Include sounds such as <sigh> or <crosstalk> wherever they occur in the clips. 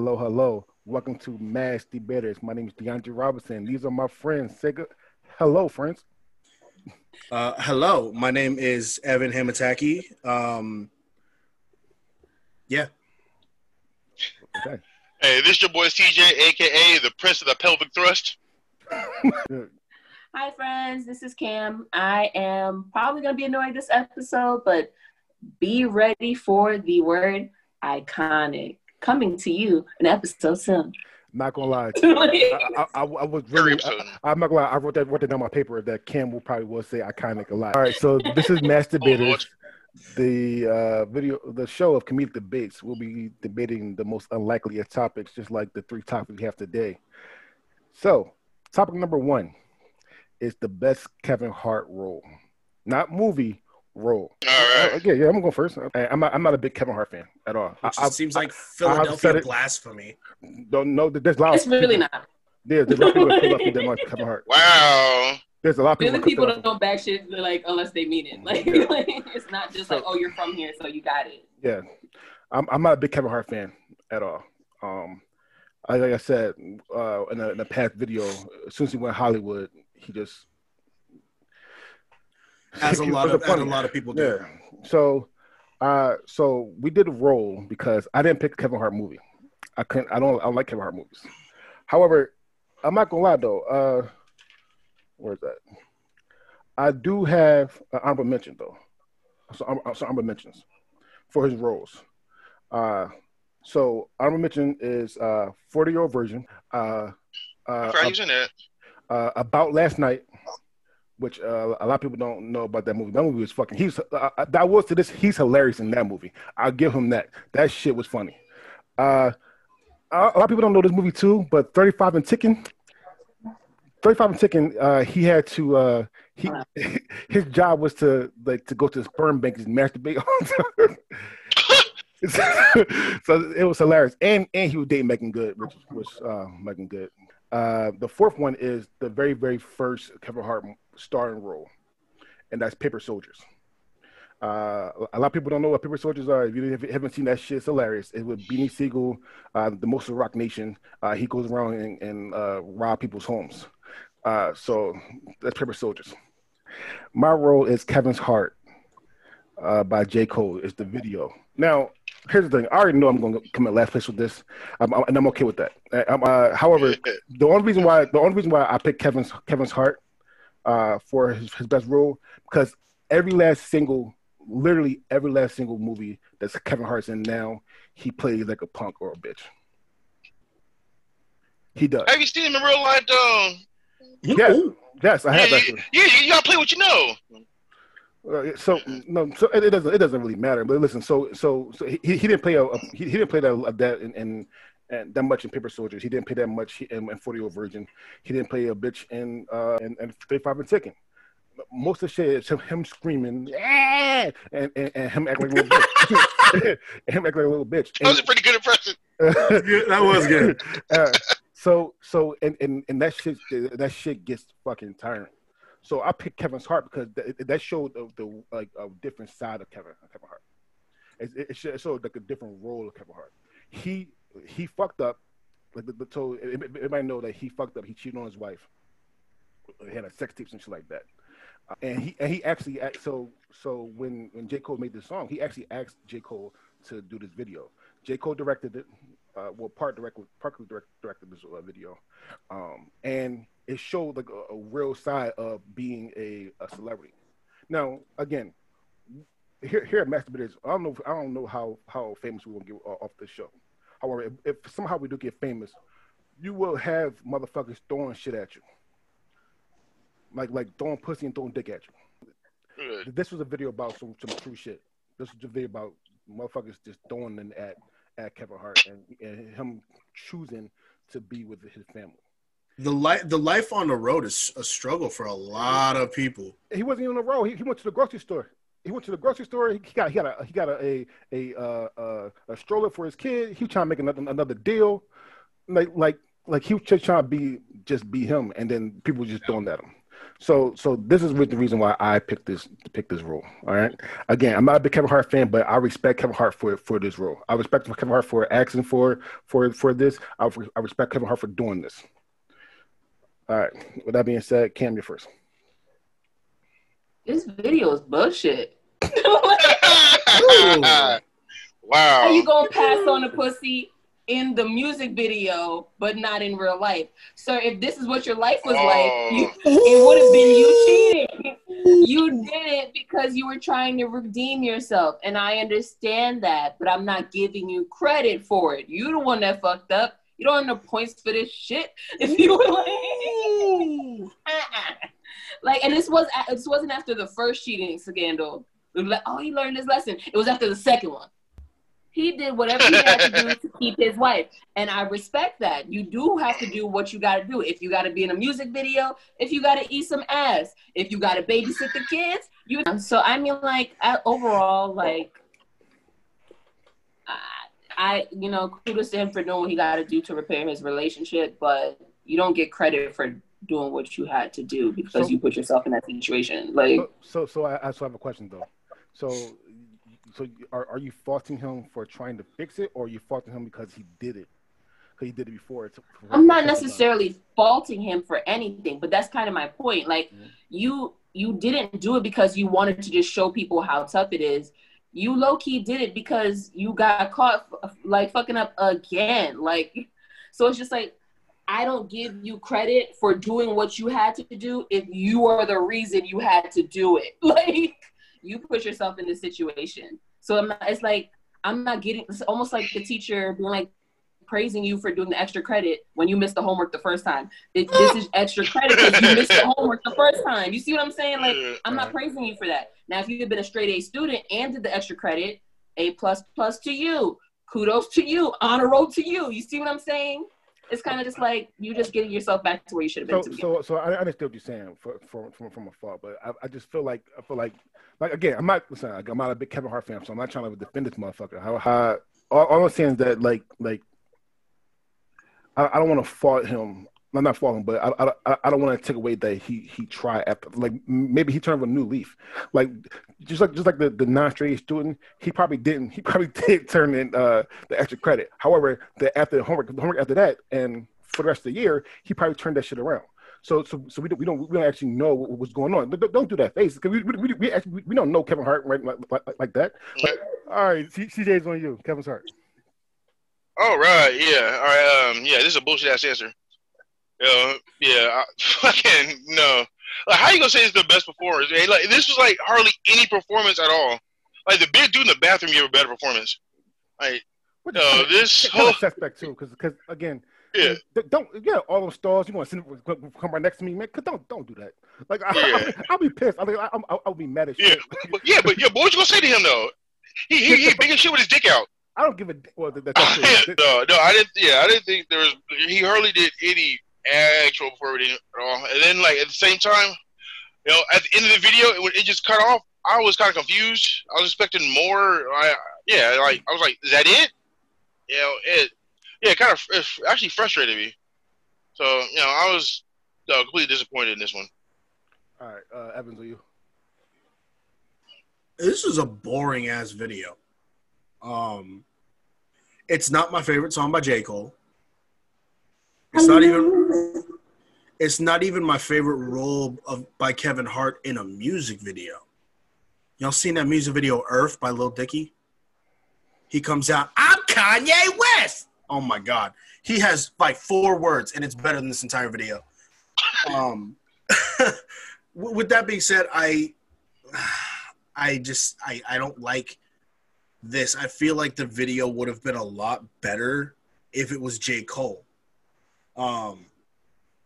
hello, hello. Welcome to Mass Debaters. My name is DeAndre Robinson. These are my friends. Say good. Hello, friends. Uh, hello, my name is Evan Hamataki. Um, yeah. Okay. Hey, this is your boy CJ, aka the Prince of the Pelvic Thrust. <laughs> Hi, friends. This is Cam. I am probably going to be annoying this episode, but be ready for the word iconic coming to you an episode soon. Not gonna lie, <laughs> I, I, I, I, was really. I, am not gonna lie. I wrote that wrote that down my paper that Cam will probably will say iconic a lot. All right, so this is <laughs> Mass Debaters, the uh, video, the show of comedic debates. We'll be debating the most unlikely of topics, just like the three topics we have today. So, topic number one is the best Kevin Hart role, not movie, role. All right. Uh, yeah, yeah, I'm gonna go first. I'm not. I'm not a big Kevin Hart fan at all. Which I, seems I, like Philadelphia I, blasphemy. Don't know that there's a lot. It's really people, not. Yeah, there's a lot of people in Philadelphia that like Kevin <laughs> Hart. Wow. There's a lot of people. Really, people don't know back shit like unless they mean it. <laughs> Like, yeah. like it's not just so, like, oh, you're from here, so you got it. Yeah, I'm. I'm not a big Kevin Hart fan at all. Um, like I said uh, in, a, in a past video, as soon as he went Hollywood, he just as a <laughs> lot of as a lot of people do. Yeah. So, uh, so we did a role because I didn't pick Kevin Hart movie. I couldn't. I don't. I don't like Kevin Hart movies. However, I'm not gonna lie though. Uh, where's that? I do have an honorable mention though. So, so honorable mentions for his roles. Uh, so honorable mention is uh 40 year old virgin. Uh, uh, uh, about last night which uh, a lot of people don't know about that movie. That movie was fucking. He's uh, uh, that was to this. He's hilarious in that movie. I'll give him that. That shit was funny. Uh, a lot of people don't know this movie too, but Thirty Five and Ticking. Thirty Five and Ticking. Uh, he had to. Uh, he <laughs> his job was to like to go to the sperm bank and masturbate. <laughs> so it was hilarious, and and he was dating Meagan Good, which was uh, Meagan Good. Uh, the fourth one is the very, very first Kevin Hart starring role, and that's Paper Soldiers. Uh, a lot of people don't know what Paper Soldiers are. If you haven't seen that shit, it's hilarious. It was Beanie Sigel, uh, the most of Rock Nation. Uh, he goes around and, and uh, rob people's homes. Uh, so that's Paper Soldiers. My role is Kevin's Heart uh, by J. Cole. Is the video. Now, here's the thing. I already know I'm going to come in last place with this, I'm, I'm, and I'm okay with that. Uh, however, <laughs> the only reason why the only reason why I picked Kevin's Kevin's Heart uh, for his, his best role because every last single, literally every last single movie that Kevin Hart's in now, he plays like a punk or a bitch. He does. Have you seen him in real life, though? Yes, yes, I have. Yeah, yeah, you, you gotta play what you know. Uh, so no, so it, it, doesn't it doesn't really matter. But listen, so so so he, he didn't play a, a he, he, didn't play that that in, in and that much in Paper Soldiers. He didn't play that much in, in Forty Year Old Virgin. He didn't play a bitch in uh in, in Thirty Five and Ticking. Most of the shit is him, him screaming and, and, and him acting like a little bitch. <laughs> him acting like a little bitch. That was a pretty good impression. that was good. <laughs> Uh, so so and, and and that shit that shit gets fucking tiring. So I picked Kevin's Heart because that, that showed the, the, like a different side of Kevin Kevin Hart. It, it, it showed like a different role of Kevin Hart. He he fucked up. Like the, the told everybody know that he fucked up. He cheated on his wife. He had a sex tapes and shit like that. Uh, and he and he actually so so when when J Cole made this song, he actually asked J Cole to do this video. J Cole directed it. Uh, well, part directed, partly direct, directed this uh, video, um, and it showed like a, a, real side of being a, a celebrity. Now, again, here here at Mass Debaters, I don't know I don't know how how famous we will get off this show. However, if, if somehow we do get famous, you will have motherfuckers throwing shit at you, like like throwing pussy and throwing dick at you. This was a video about some some true shit. This was a video about motherfuckers just throwing them at at Kevin Hart and, and him choosing to be with his family. The life the life on the road is a struggle for a lot of people. He wasn't even on the road. He, he went to the grocery store he went to the grocery store. He got he got a he got a a a, uh, a stroller for his kid. He was trying to make another another deal, like like like he was just trying to be just be him, and then people just throwing at him. So so this is the reason why I picked this pick this role. All right. Again, I'm not a big Kevin Hart fan, but I respect Kevin Hart for for this role. I respect Kevin Hart for asking for for for this. I, I respect Kevin Hart for doing this. All right. With that being said, Cam, you first. This video is bullshit. <laughs> wow. How you gonna pass on a pussy in the music video, but not in real life. So if this is what your life was oh. like, you, it would have been you cheating. You did it because you were trying to redeem yourself. And I understand that, but I'm not giving you credit for it. You the one that fucked up. You don't have no points for this shit. <laughs> If you were like, <laughs> uh-uh. Like, and this was this wasn't after the first cheating scandal. Oh, he learned his lesson. It was after the second one. He did whatever he had to do to <laughs> keep his wife. And I respect that. You do have to do what you got to do. If you got to be in a music video, if you got to eat some ass, if you got to babysit the kids, you. So I mean, like I, overall, like I, I, you know, kudos to him for doing what he got to do to repair his relationship, but you don't get credit for doing what you had to do because so, you put yourself in that situation. Like, so, so, so I, I so have a question though. So so are, are you faulting him for trying to fix it or are you faulting him because he did it because he did it before it's, i'm not necessarily faulting him for anything but that's kind of my point like mm-hmm. you you didn't do it because you wanted to just show people how tough it is you low-key did it because you got caught like fucking up again like so it's just like I don't give you credit for doing what you had to do if you are the reason you had to do it. <laughs> Like you put yourself in this situation. So I'm not, it's like I'm not getting. It's almost like the teacher being like praising you for doing the extra credit when you missed the homework the first time. It, this is extra credit because you missed the homework the first time. You see what I'm saying? Like I'm not praising you for that. Now, if you had been a straight A student and did the extra credit, A plus plus to you. Kudos to you. Honor roll to you. You see what I'm saying? It's kind of just like you just getting yourself back to where you should have been. So, so, so I understand what you're saying from from from afar, but I, I just feel like I feel like like again, I'm not listen, I'm not a big Kevin Hart fan, so I'm not trying to defend this motherfucker. How, how all, all I'm saying is that like like I, I don't want to fault him. I'm not faulting, but I, I, I don't want to take away that he he tried after like maybe he turned a new leaf, like just like just like the, the non-straight student, he probably didn't he probably <laughs> did turn in uh, the extra credit. However, the after the homework the homework after that and for the rest of the year, he probably turned that shit around. So, so, so we don't, we don't, we don't actually know what, what's going on. Don't, don't do that face because we, we, we, actually, we don't know Kevin Hart right like, like, like that. But, all right, CJ's on you, Kevin Hart. All right, yeah, all right, um, yeah, this is a bullshit ass answer. Uh, yeah, I, <laughs> fucking no. Like, how you gonna say it's the best performance? Man? Like, this was like hardly any performance at all. Like the big dude in the bathroom gave a better performance. Like, no, this whole suspect too, because because again, yeah. Don't yeah, all those stars. You want to come right next to me, man? Cause don't don't do that. Like I, yeah. <laughs> I, will be pissed. I will I'll, I'll be mad at you. Yeah, but, yeah, but yeah, but what you gonna say to him though? He he, he big as shit with his dick out. I don't give a well. That, that's <laughs> no, no, I didn't. Yeah, I didn't think there was. He hardly did any actual performing at all. And then like at the same time, you know, at the end of the video, it, it just cut off. I was kind of confused. I was expecting more. I, yeah, like I was like, is that it? You know, it yeah, it kind of it actually frustrated me. So you know, I was uh, completely disappointed in this one. All right, uh, Evans, are you? This is a boring ass video. Um, it's not my favorite song by J Cole. It's not even. <laughs> It's not even my favorite role of by Kevin Hart in a music video. Y'all seen that music video "Earth" by Lil Dicky? He comes out. I'm Kanye West oh my god, he has like four words, and it's better than this entire video. Um, <laughs> with that being said, I, <sighs> I just I I don't like this. I feel like the video would have been a lot better if it was J Cole. Um,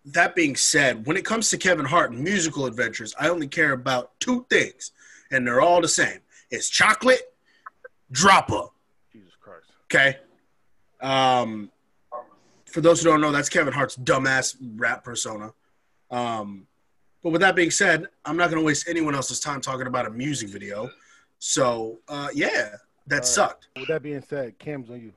that being said, when it comes to Kevin Hart and musical adventures, I only care about two things, and they're all the same. It's Chocolate Droppa. Jesus Christ. Okay. Um, for those who don't know, that's Kevin Hart's dumbass rap persona. Um, but with that being said, I'm not going to waste anyone else's time talking about a music video. So, uh, yeah, that uh, sucked. With that being said, Cam's on you.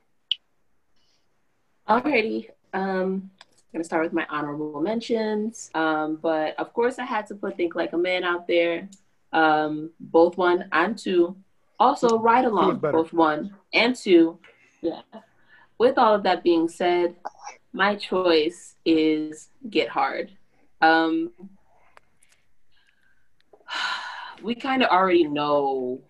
Alrighty. Um, gonna start with my honorable mentions. Um, but of course, I had to put "Think Like a Man" out there. Um, both one and two. Also, Ride Along, both one and two. Yeah. With all of that being said, my choice is Get Hard. Um, <sighs> we kind of already know,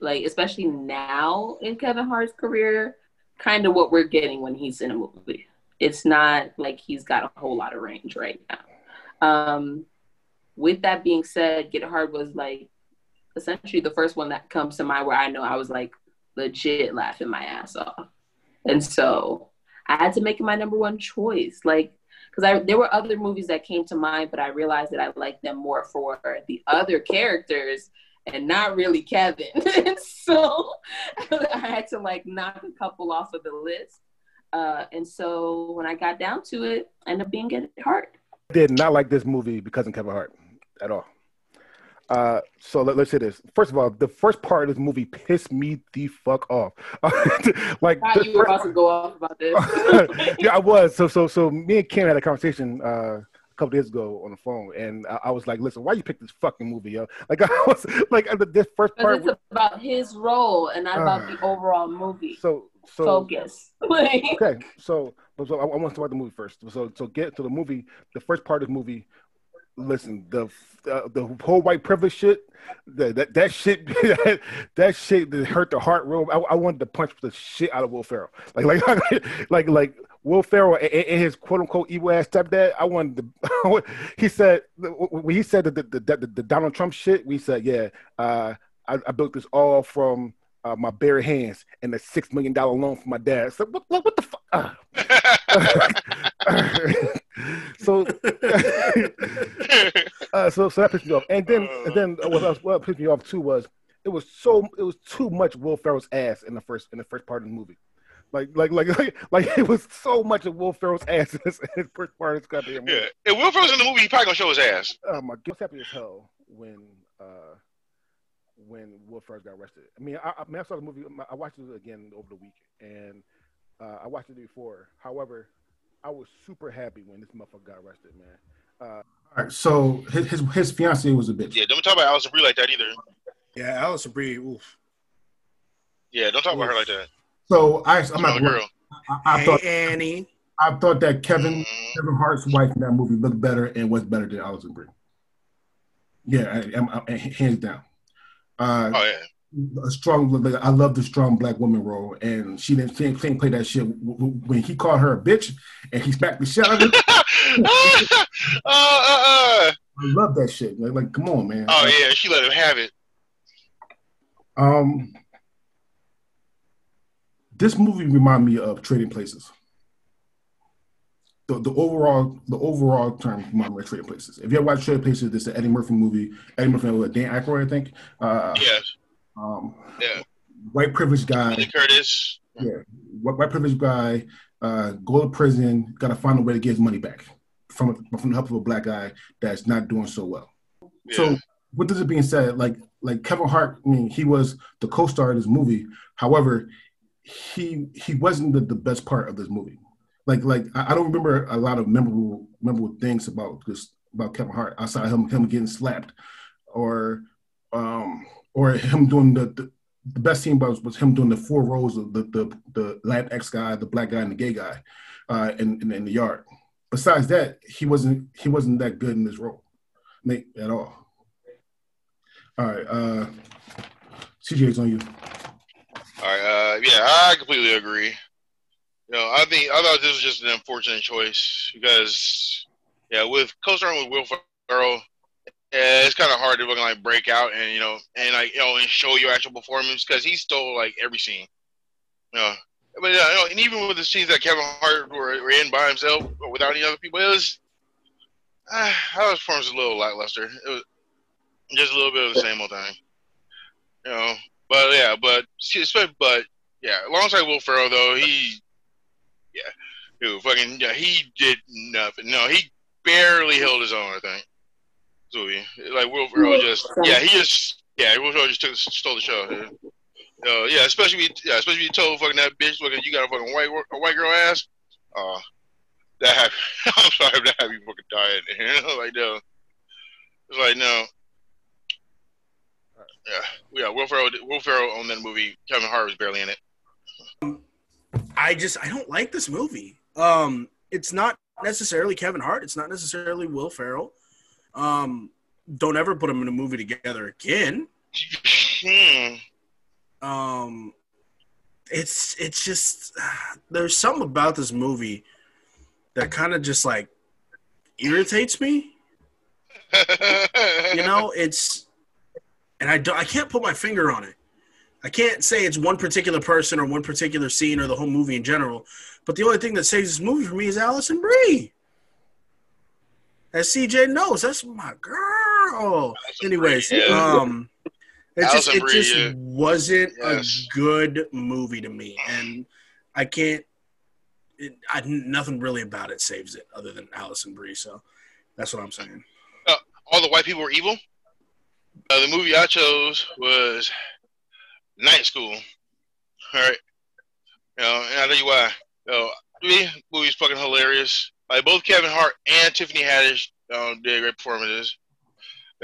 like, especially now in Kevin Hart's career, kind of what we're getting when he's in a movie. It's not like he's got a whole lot of range right now. Um, with that being said, Get Hard was like essentially the first one that comes to mind where I know I was like legit laughing my ass off. And so I had to make it my number one choice. Like, because there were other movies that came to mind, but I realized that I liked them more for the other characters and not really Kevin. <laughs> so <laughs> I had to like knock a couple off of the list. Uh, and so when I got down to it, I ended up being Get Hard. Did not like this movie because of Kevin Hart at all. Uh, so let, us say this. First of all, the first part of this movie pissed me the fuck off. <laughs> like you were about to go off about this. <laughs> yeah, I was. So so so me and Kim had a conversation uh, a couple days ago on the phone, and I, I, was like, "Listen, why you pick this fucking movie, yo?" <laughs> Like I was like, this first part. It's about his role and not uh, about the overall movie. So so focus. <laughs> okay, so so I, I want to talk about the movie first. So so get to the movie. The first part of the movie listen, the uh, the whole white privilege shit, the, that that shit, <laughs> that, that shit that hurt the heart real. I, I, wanted to punch the shit out of Will Ferrell, like like <laughs> like like Will Ferrell and, his quote unquote evil ass stepdad. I wanted to. he said when he said the the, the the, Donald Trump shit. We said, yeah, uh, I, I built this all from uh, my bare hands and a six million dollar loan from my dad. So what, what, what the fuck? Uh. <laughs> so, <laughs> uh, so, so that pissed me off. And then, and then what, else, what pissed me off too was it was so it was too much Will Ferrell's ass in the first in the first part of the movie. Like, like, like, like, like it was so much of Will Ferrell's ass in his, in his first part of this goddamn movie. Yeah, if Will Ferrell's in the movie, he probably gonna show his ass. Oh my god, I was happy as hell when uh when Will Ferrell got arrested. I mean, I, I, mean, I saw the movie. I watched it again over the week, and uh, I watched it before. However, I was super happy when this motherfucker got arrested, man. Uh, All right, so his his, his fiance was a bitch. Yeah, don't talk about Alison Brie like that either. Yeah, Alison Brie. Oof. Yeah, don't talk oof. about her like that. So I, I'm not girl. I, I hey, thought Annie. I thought that Kevin mm. Kevin Hart's wife in that movie looked better and was better than Alison Brie. Yeah, I, I, hands down. Uh, oh yeah. A strong, I love the strong black woman role, and she didn't, she didn't play that shit when he called her a bitch and he smacked the shit out of her. <laughs> uh, uh, uh. I love that shit. Like, like, come on, man. Oh like, yeah, she let him have it. Um, this movie reminded me of Trading Places. The, the overall the overall term of Trading Places. If you ever watched Trading Places, this is an Eddie Murphy movie. Eddie Murphy with Dan Aykroyd, I think. Uh, yes. Um, yeah. White privileged guy. Billy Curtis. Yeah. White, white privileged guy. Uh, go to prison. Got to find a way to get his money back from from the help of a black guy that's not doing so well. Yeah. So, with this being said, like like Kevin Hart, I mean, he was the co-star of this movie. However, he he wasn't the, the best part of this movie. Like like I, don't remember a lot of memorable memorable things about this about Kevin Hart outside him him getting slapped or um or him doing the, the, the best scene was, was him doing the four rows of the the the Latinx guy, the black guy, and the gay guy uh, in, in, in the yard. Besides that, he wasn't he wasn't that good in this role, at all. All right, uh, CJ's on you. All right, uh, yeah, I completely agree. You know, I think I thought this was just an unfortunate choice because, yeah, with co-starring with Will Ferrell, yeah, it's kind of hard to look like break out and you know and like you know and show your actual performance because he stole like every scene. You know, but yeah, you know, and even with the scenes that Kevin Hart were, were in by himself or without any other people, it was uh, his performance was a little lackluster. It was just a little bit of the same old thing. You know, but yeah, but but yeah, alongside Will Ferrell though, he yeah, dude, fucking yeah, he did nothing. No, he barely held his own. I think. So yeah, Like Will Ferrell just yeah he just yeah Will Ferrell just took stole the show. Yeah. Uh, yeah, especially yeah, especially you told fucking that bitch, fucking you got a fucking white a white girl ass. Uh, that happy. <laughs> I'm sorry, that happy fucking dying. <laughs> You know, like no, it's like no. Yeah, yeah. Will Ferrell, Will Ferrell on that movie. Kevin Hart was barely in it. I just I don't like this movie. Um, it's not necessarily Kevin Hart. It's not necessarily Will Ferrell. Um, don't ever put them in a movie together again. Hmm. Um, it's it's just there's something about this movie that kind of just like irritates me. <laughs> You know, it's and I don't, I can't put my finger on it. I can't say it's one particular person or one particular scene or the whole movie in general. But the only thing that saves this movie for me is Alison Brie. As CJ knows, that's my girl. Anyways, Brie, yeah. um, it just it Brie, just yeah. wasn't Yes. a good movie to me, and I can't. It, I, nothing really about it saves it, other than Alison Brie. So that's what I'm saying. All the white people were evil. Uh, the movie I chose was Night School. All right, you know, and I'll tell you why. You know, the movie's fucking hilarious. Like both Kevin Hart and Tiffany Haddish um, did great performances.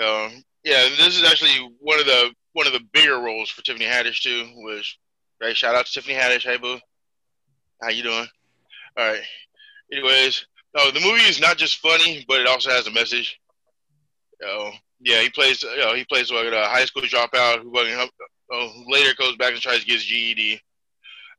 Um, yeah, this is actually one of the one of the bigger roles for Tiffany Haddish too. Which, right? Shout out to Tiffany Haddish. Hey, boo. How you doing? All right. Anyways, no, the movie is not just funny, but it also has a message. You know, yeah, he plays. You know, he plays like a high school dropout who, who later goes back and tries to get his GED,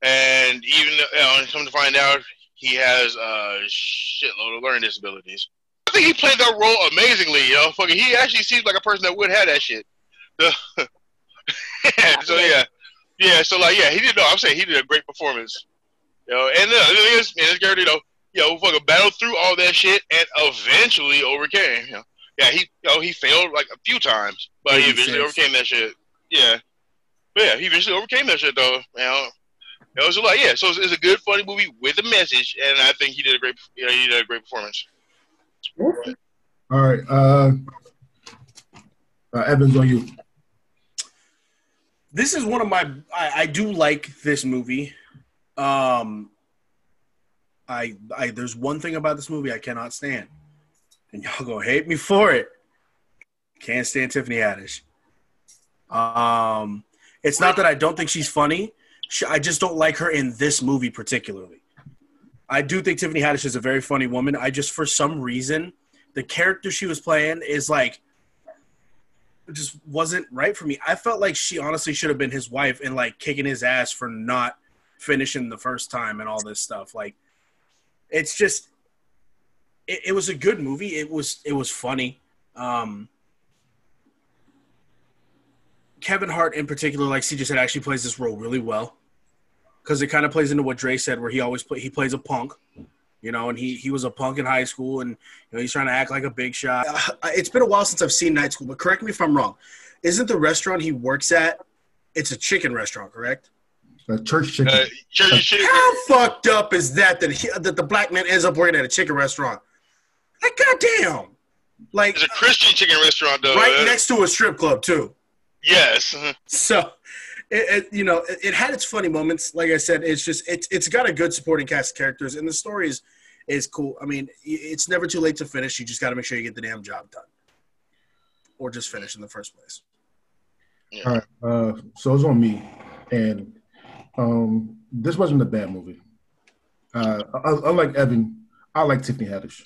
and even you know, come to find out, he has a shitload of learning disabilities. I think he played that role amazingly. You know, fucking, he actually seems like a person that would have that shit. <laughs> so yeah, yeah. So like, yeah, he did. No, I'm saying he did a great performance. You know, and uh, the thing is, man, this character, you know, you know, fucking battled through all that shit and eventually overcame. You know, yeah, he, you know, he failed like a few times, but he eventually 86. overcame that shit. Yeah, but yeah, he eventually overcame that shit though. You know, it was like, yeah, so it's, it's a good, funny movie with a message, and I think he did a great, you know, he did a great performance. All right. Uh, uh, Evans on you. this is one of my I, I do like this movie um I I there's one thing about this movie I cannot stand and <laughs> y'all gonna hate me for it can't stand Tiffany Haddish um it's not that I don't think she's funny She- I just don't like her in this movie particularly I do think Tiffany Haddish is a very funny woman I just for some reason the character she was playing is like just wasn't right for me. I felt like she honestly should have been his wife and like kicking his ass for not finishing the first time and all this stuff. Like, it's just, it, it was a good movie. It was it was funny. Um, Kevin Hart in particular, like CJ said, actually plays this role really well because it kind of plays into what Dre said, where he always play, he plays a punk. You know, and he he was a punk in high school, and you know he's trying to act like a big shot. Uh, it's been a while since I've seen Night School, but correct me if I'm wrong. Isn't the restaurant he works at? It's a chicken restaurant, correct? A church chicken. Uh, Church shit. How fucked up is that that he, that the black man ends up working at a chicken restaurant? Like goddamn, like It's a Christian chicken restaurant though. right Uh, next to a strip club too. Yes. So, it, it, you know, it, it had its funny moments. Like I said, it's just it's it's got a good supporting cast of characters, and the story is is cool. I mean, it's never too late to finish. You just got to make sure you get the damn job done, or just finish in the first place. All right. Uh, so it's on me, and um, this wasn't a bad movie. Uh, un- unlike Evan, I like Tiffany Haddish.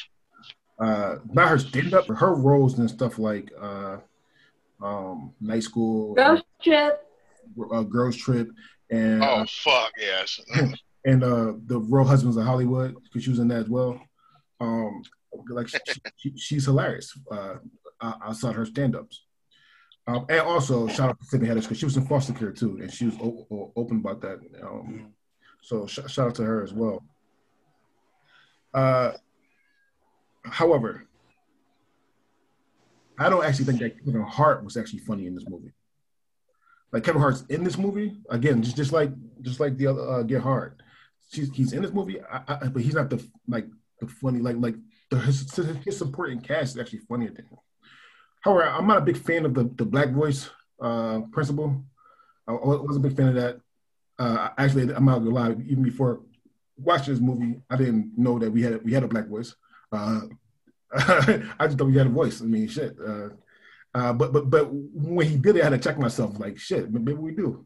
Uh, not her stand up, her roles and stuff like uh, um, Night School, Girls trip. uh, Girls Trip, and Oh fuck yes. <laughs> and uh, the Real Husbands of Hollywood because she was in that as well. Um, like she, she, she's hilarious. Uh, I, I saw her stand-ups. Um, and also shout out to Tiffany Haddish because she was in foster care too, and she was o- o- open about that. Um, so sh- shout out to her as well. Uh, however, I don't actually think that Kevin Hart was actually funny in this movie. Like Kevin Hart's in this movie again, just just like just like the other uh, Get Hard. She's, he's in this movie, I, I, but he's not the like the funny like like the, his, his supporting cast is actually funnier than him. However, I'm not a big fan of the the black voice uh, principle. I, wasn't a big fan of that. Uh, actually, I'm not gonna lie. Even before watching this movie, I didn't know that we had we had a black voice. Uh, <laughs> I just thought we had a voice. I mean, shit. Uh, uh, but but but when he did it, I had to check myself. Like shit, maybe we do.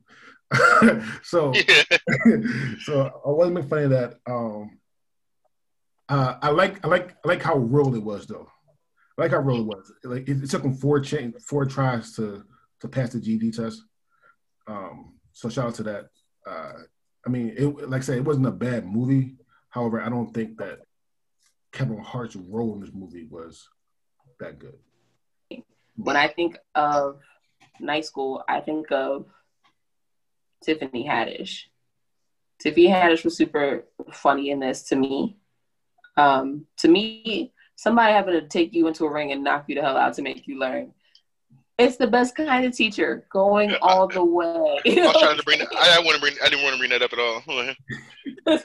<laughs> so <laughs> so I wasn't making fun of that. Um, uh, I like I like I like how real it was though. I like how real it was. Like it, it took him four cha- four tries to to pass the GD test. Um, so shout out to that. Uh, I mean, it, like I said, it wasn't a bad movie. However, I don't think that Kevin Hart's role in this movie was that good. When I think of night school, I think of Tiffany Haddish. Tiffany Haddish was super funny in this to me. Um, to me, somebody having to take you into a ring and knock you the hell out to make you learn. It's the best kind of teacher, going all the way. <laughs> I was trying to bring. That, I, I want to bring. I didn't want to bring that up at all. <laughs>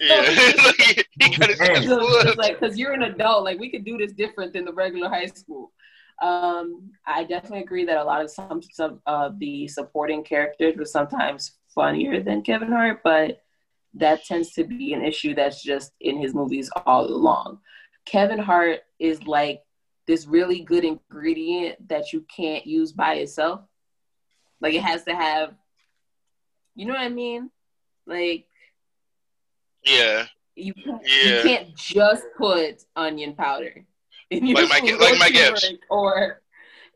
yeah, <laughs> he got his like because you're an adult. Like we could do this different than the regular high school. Um, I definitely agree that a lot of some some of the supporting characters were sometimes funnier than Kevin Hart, but that tends to be an issue that's just in his movies all along. Kevin Hart is like this really good ingredient that you can't use by itself. Like it has to have, you know what I mean? Like, yeah, you yeah. you can't just put onion powder in your like my like my gifts or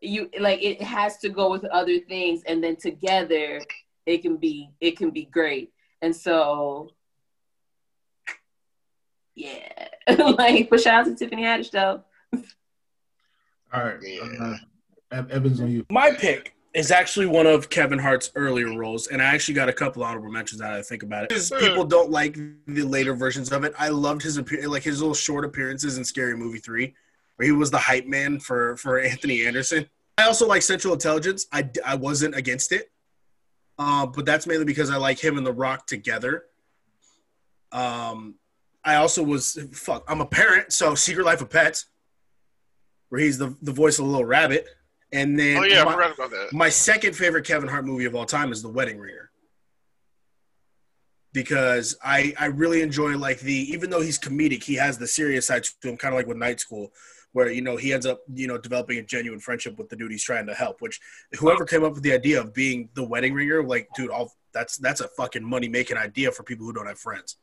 you like it has to go with other things and then together it can be it can be great. And so yeah. <laughs> like but shout out to Tiffany Haddish though. All right. Yeah. Uh, Evans on you. My pick is actually one of Kevin Hart's earlier roles, and I actually got a couple honorable mentions now that I think about it. Because people don't like the later versions of it. I loved his like his little short appearances in Scary Movie three, where he was the hype man for for Anthony Anderson. I also like Central Intelligence. I, I wasn't against it, uh, but that's mainly because I like him and The Rock together. Um, I also was fuck. I'm a parent, so Secret Life of Pets where he's the, the voice of the little rabbit. And then oh, yeah, my, I forgot about that. my second favorite Kevin Hart movie of all time is The Wedding Ringer. Because I, I really enjoy like the even though he's comedic, he has the serious side to him, kind of like with Night School, where you know he ends up you know developing a genuine friendship with the dude he's trying to help. Which whoever came up with the idea of being the wedding ringer, like dude, all that's that's a fucking money making idea for people who don't have friends.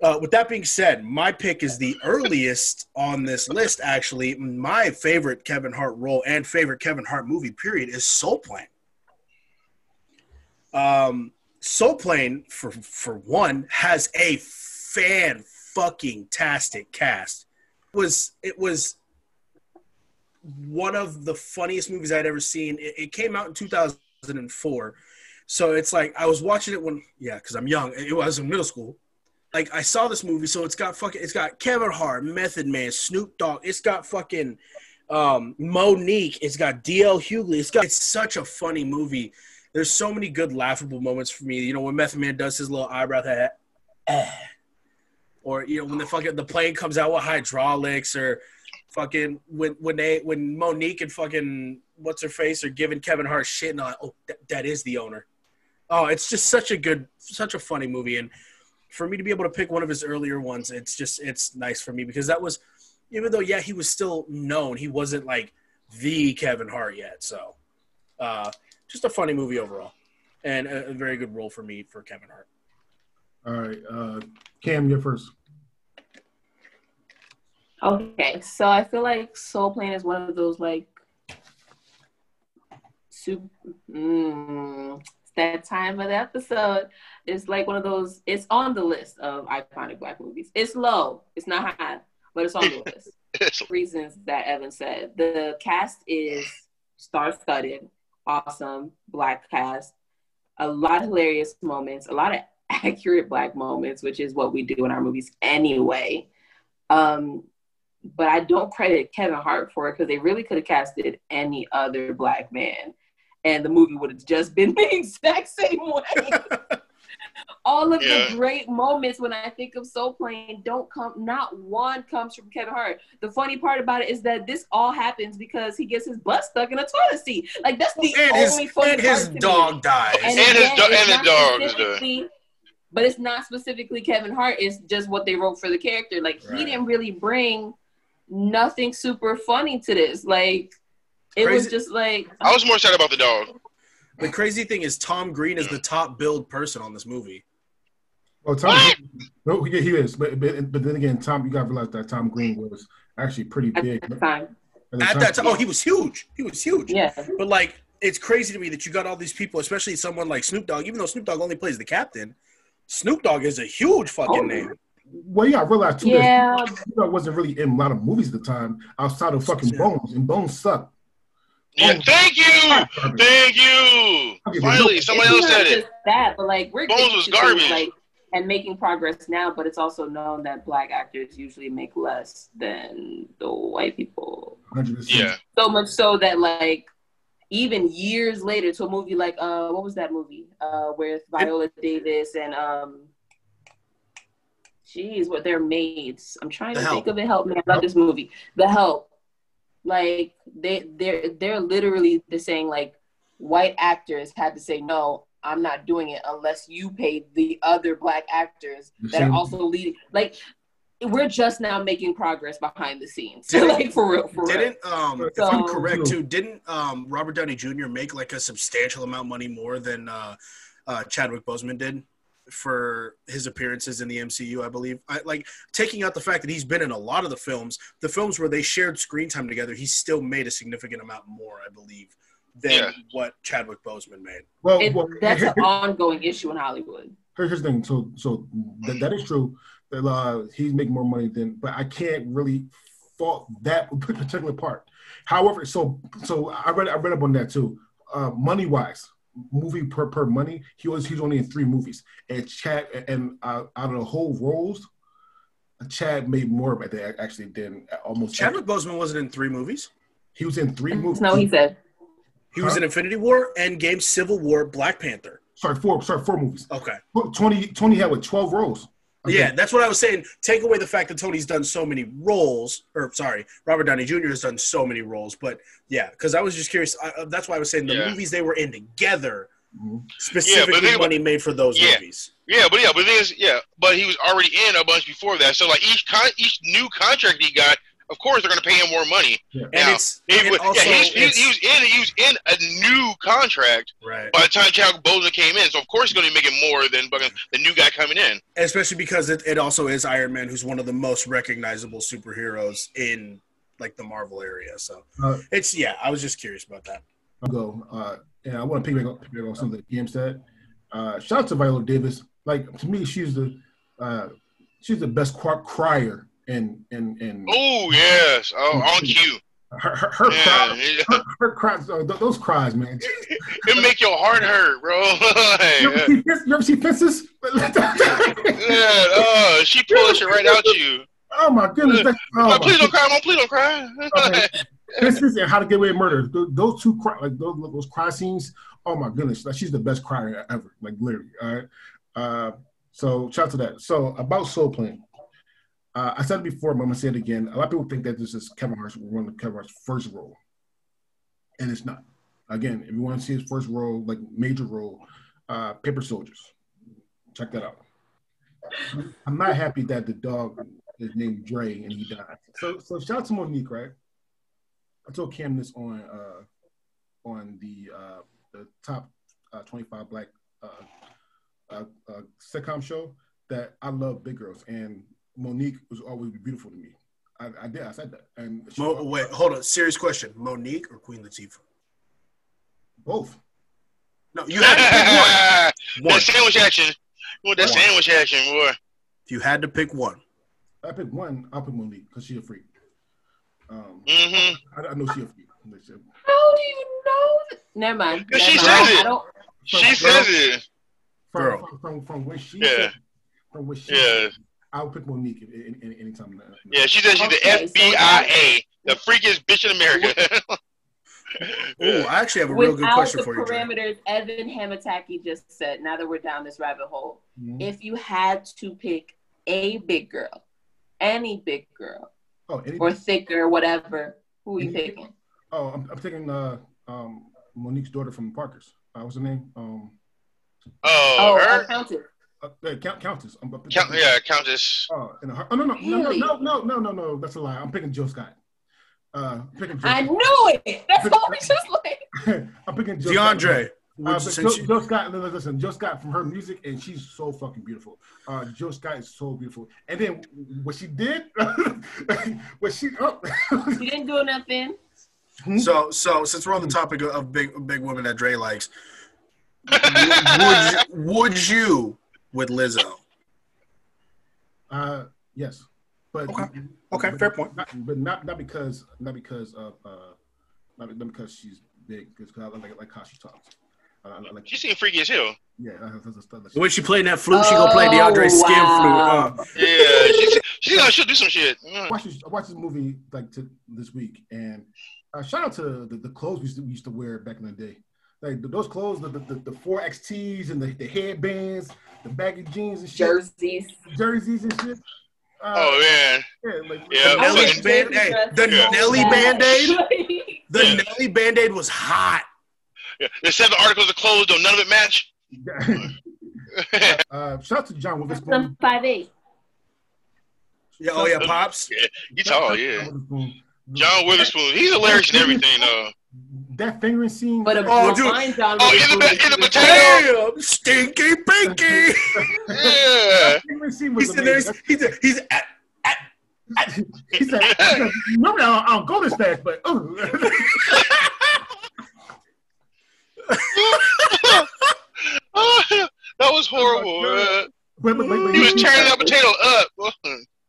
Uh, with that being said, my pick is the earliest on this list. Actually, my favorite Kevin Hart role and favorite Kevin Hart movie, period, is Soul Plane. Um, Soul Plane, for for one, has a fan fucking tastic cast. It was it was one of the funniest movies I'd ever seen. It, it came out in 2004, so it's like I was watching it when yeah, because I'm young. It was in middle school like I saw this movie, so it's got fucking it's got Kevin Hart, Method Man, Snoop Dogg, it's got fucking um Mo'Nique, it's got DL Hughley, it's got it's such a funny movie. There's so many good laughable moments for me. You know when Method Man does his little eyebrow that, eh. or you know when the fucking the plane comes out with hydraulics, or fucking when when they when Mo'Nique and fucking what's her face are giving Kevin Hart shit and like, oh that, that is the owner. Oh, it's just such a good, such a funny movie, and for me to be able to pick one of his earlier ones, it's just it's nice for me because that was even though yeah he was still known, he wasn't like the Kevin Hart yet. So uh, just a funny movie overall, and a, a, very good role for me for Kevin Hart. All right, uh, Cam, you're first. Okay, so I feel like Soul Plane is one of those like super. Mm, that time of the episode. It's like one of those. It's on the list of iconic black movies. It's low. It's not high, but it's on the <laughs> list. Reasons that Evan said. The cast is star-studded, awesome black cast. A lot of hilarious moments. A lot of accurate black moments, which is what we do in our movies anyway. Um, but I don't credit Kevin Hart for it because they really could have casted any other black man and the movie would have just been <laughs> the exact same way. All of yeah. the great moments when I think of Soul Plane don't come, not one comes from Kevin Hart. The funny part about it is that this all happens because he gets his butt stuck in a toilet seat. Like that's the and only his, funny and his dog me. dies. And, and his do- and the dog but it's not specifically Kevin Hart. It's just what they wrote for the character. Like Right. he didn't really bring nothing super funny to this. Like it was just like I was more excited about the dog. The crazy thing is Tom Green is the top billed person on this movie. Oh, Tom. What? No, he, he is, but, but but then again, Tom, you got to realize that Tom Green was actually pretty at big the time. the At that time, oh, he was huge. He was huge. Yeah. But like, it's crazy to me that you got all these people, especially someone like Snoop Dogg. Even though Snoop Dogg only plays the captain, Snoop Dogg is a huge fucking Oh. name. Well, yeah, I realized too. Yeah. that Snoop Dogg wasn't really in a lot of movies at the time outside of fucking Bones, and Bones sucked. Yeah, Oh. thank you, thank you. Finally, somebody else said it. That, but like we're Bones getting was to things, garbage. like and making progress now. But it's also known that black actors usually make less than the white people. 100%. Yeah, So much so that like even years later to a movie like uh what was that movie uh with Viola Davis and um Jeez, what they're maids. I'm trying The to Help. think of it. Help me! I love this movie. The Help. Like they they're they're literally they're saying like white actors had to say no. I'm not doing it unless you pay the other black actors that are also leading. Like we're just now making progress behind the scenes. <laughs> Didn't- like for real, for. Didn't um, if I'm correct too, didn't um, Robert Downey Jr. make like a substantial amount of money more than uh, uh, Chadwick Boseman did for his appearances in the MCU? I believe. I, like taking out the fact that he's been in a lot of the films, the films where they shared screen time together, he still made a significant amount more, I believe, than Yeah. what Chadwick Boseman made. Well, It, well that's an ongoing issue in Hollywood. here's the thing. So, so that, that is true. That uh, he's making more money than, but I can't really fault that particular part. However, so so I read I read up on that too. Uh, money wise, movie per per money, he was he's only in three movies, and Chad and uh, out of the whole roles, Chad made more of it than actually than almost. Chadwick Boseman wasn't in three movies. he was in three movies. No, he said. He was in Infinity War, Endgame, Civil War, Black Panther. sorry four sorry four movies. Okay. Twenty Tony had with twelve roles. Yeah, that's what I was saying. Take away the fact that Tony's done so many roles, or sorry, Robert Downey Jr. has done so many roles. But yeah, because I was just curious. I, uh, that's why I was saying the Yeah. movies they were in together, Mhm. specifically think about- money made for those Yeah. movies. yeah, but yeah, but the thing is, yeah, but he was already in a bunch before that. So like each con- each new contract he got, of course they're gonna pay him more money. And Now, it's, He and was- also yeah, he, it's- he was in he was in a new contract right, by the time Chadwick Boseman came in. So of course he's gonna be making more than fucking the new guy coming in. especially because it, it also is Iron Man, who's one of the most recognizable superheroes in like the Marvel area. So Uh, it's yeah, I was just curious about that. I'll go. Uh, and I want to piggyback on, piggyback on something that Ian said. Uh, shout out to Viola Davis. Like to me, she's the uh, she's the best crier in in in Oh yes, oh on cue. her her, her, Yeah, cry, yeah. her, her cries. Uh, th- those cries, man. <laughs> it make your heart hurt, bro. <laughs> Like, You ever see, you ever see fences? yeah, uh, she pulled it right out you. oh my goodness! That, oh my please don't cry, mom. Please don't cry. Okay. <laughs> Fences and How to Get Away with Murder. Th- Those two cry, like those, those cry scenes. Oh my goodness! Like she's the best crier ever. Like literally. All right. Uh, so shout out to that. So about Soul Plane. Uh, I said it before, but I'm gonna say it again. A lot of people think that this is Kevin Hart's one of Kevin Hart's first role, and it's not. Again, if you want to see his first role, like major role, uh, Paper Soldiers. Check that out. I'm not happy that the dog is named Dre and he died. So, so shout out to Mo'Nique, right? I told Cam this on uh, on the uh, the top uh, 25 black uh, uh, uh, sitcom show that I love big girls, and Mo'Nique was always beautiful to me. I, I did, I said that, and she, Mo- wait, hold on. Serious question: Mo'Nique or Queen Latifah? both. No, you had to pick one. <laughs> One. that sandwich action. What that One. sandwich action, boy. If you had to pick one, I pick one. I'll pick Mo'Nique because she's a freak. Um, mm-hmm. I, I know she a freak. How do you know? That? Never mind. Never she mind. says I it. don't. She says it. From, Girl. from, from, from where she Yeah. said, from where she Yeah. I'll pick Mo'Nique any, any, anytime. Yeah, she says she's Okay, the FBIA, the freakiest bitch in America. <laughs> oh, I actually have a real good Without question the for you. Dre. parameters Evan Hamataki just said, now that we're down this rabbit hole, Mhm. if you had to pick a big girl, any big girl, Oh, any, or thicker, whatever, who are you picking? oh, I'm, I'm taking uh, um, Mo'Nique's daughter from Parkers. Uh, what's her name? Um, oh, Oh, her? accountant. Uh, uh, Count, Countess. I'm, I'm Count, yeah, Countess. Oh, in a. Oh, no, no, no, no, no, no, no, no, no. That's a lie. I'm picking Jill Scott. Uh, I'm picking Joe I Scott. knew it. That's all we just like. <laughs> I'm picking Jill Scott. DeAndre. Uh, would- but since Joe, you- Jill Scott, no, no, listen, Jill Scott from her music, and she's so fucking beautiful. Uh, Jill Scott is so beautiful. And then what she did, <laughs> what she, oh, You didn't do nothing. So, so since we're on the topic of- of big big women that Dre likes, <laughs> would you, would you with Lizzo? uh, yes, but Okay. Okay, but fair point. Not, but not not because not because of uh, not, not because she's big, because I like like how she talks. I, I like She seemed freaky as hell. yeah. That's, that's, that's, When she playing that flute, she gonna play DeAndre's skin wow. flute. Uh, Yeah, she, she, she, she'll do some shit. I Mm. watched this, I watched this movie like to, this week, and uh, shout out to the, the clothes we used, to, we used to wear back in the day. Like th- those clothes, the the, the, the four XTs and the, the headbands, the baggy jeans and shit, Jerseys. jerseys and shit. Uh, Oh man, yeah, like, Yeah, the I Nelly wish band, Jersey hey, dress the Yeah. <laughs> Nelly so band aid, the Yeah. Nelly band aid was hot. yeah. They said the seven articles of clothes, though none of it match. <laughs> uh, shout out to John That's Witherspoon. five eight. Yeah, oh yeah, pops. you tall, yeah. John Witherspoon, he's hilarious and everything, though. That fingering scene. But a Oh, oh, dude. fine John Oh, in the Witherspoon in the is- potato. Damn, stinky pinky. <laughs> Yeah. that fingering scene was He's in there. amazing. He's he's at, He said, he said, "Normally I don't, I don't go this fast, but oh." <laughs> that was horrible. Oh, my but, but, but, but He was tearing that potato up.